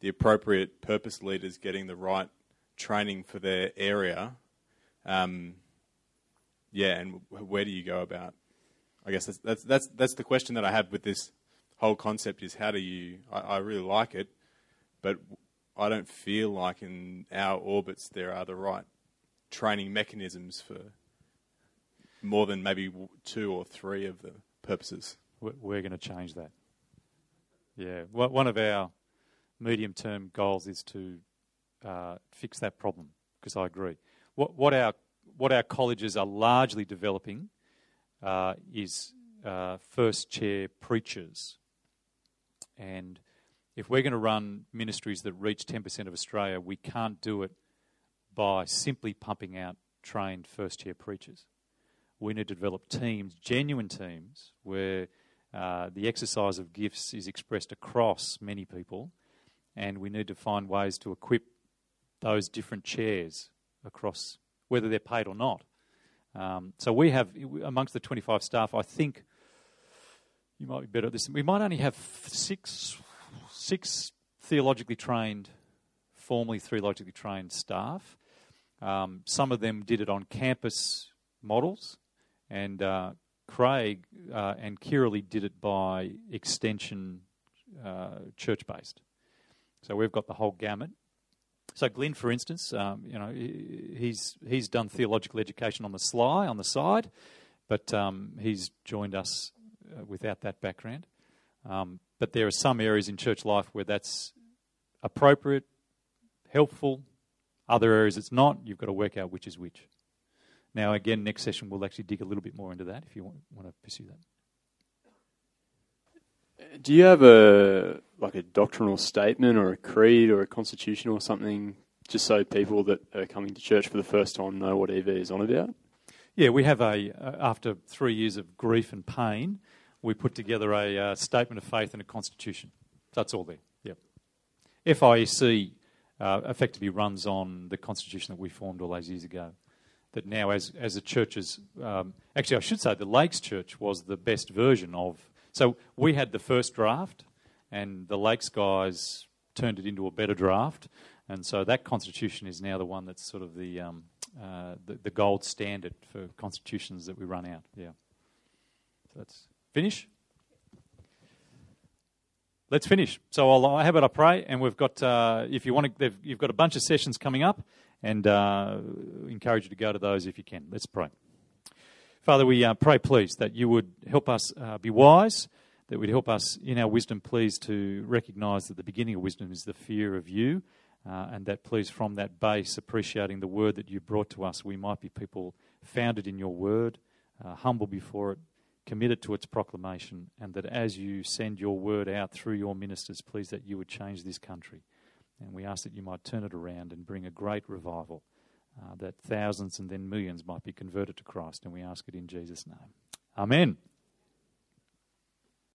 the appropriate purpose leaders getting the right training for their area? Um, yeah, and where do you go about? I guess that's that's that's that's the question that I have with this whole concept is how do you? I, I really like it, but I don't feel like in our orbits there are the right training mechanisms for more than maybe two or three of the purposes. We're- We're going to change that. Yeah, one of our medium-term goals is to uh, fix that problem because I agree. What, what our what our colleges are largely developing uh, is uh, first chair preachers, and if we're going to run ministries that reach 10% of Australia, we can't do it by simply pumping out trained first chair preachers. We need to develop teams, genuine teams, where uh, the exercise of gifts is expressed across many people, and we need to find ways to equip those different chairs across, whether they're paid or not. Um, so we have, amongst the 25 staff, I think you might be better at this. We might only have six, six theologically trained, formally theologically trained staff. Um, some of them did it on campus models, and uh, Craig uh, and Kiralee did it by extension, uh, church based. So we've got the whole gamut. So Glenn, for instance, um, you know, he's he's done theological education on the sly, on the side, but um, he's joined us uh, without that background. Um, but there are some areas in church life where that's appropriate, helpful. Other areas it's not. You've got to work out which is which. Now, again, next session we'll actually dig a little bit more into that if you want, want to pursue that. Do you have a like a doctrinal statement or a creed or a constitution or something, just so people that are coming to church for the first time know what EV is on about? Yeah, we have a, uh, after three years of grief and pain, we put together a uh, statement of faith and a constitution. That's all there. Yep. FIEC uh, effectively runs on the constitution that we formed all those years ago. That now, as as the churches, um, actually, I should say the Lakes Church was the best version of. So we had the first draft, and the Lakes guys turned it into a better draft. And so that constitution is now the one that's sort of the, um, uh, the, the gold standard for constitutions that we run out. Yeah. So that's finish. Let's finish. So I'll, how about I pray? And we've got, uh, if you want to, you've got a bunch of sessions coming up, and uh, encourage you to go to those if you can. Let's pray. Father, we uh, pray, please, that you would help us uh, be wise, that would help us in our wisdom, please, to recognise that the beginning of wisdom is the fear of you, uh, and that, please, from that base, appreciating the word that you brought to us, we might be people founded in your word, uh, humble before it, committed to its proclamation, and that as you send your word out through your ministers, please, that you would change this country. And we ask that you might turn it around and bring a great revival, uh, that thousands and then millions might be converted to Christ. And we ask it in Jesus' name. Amen.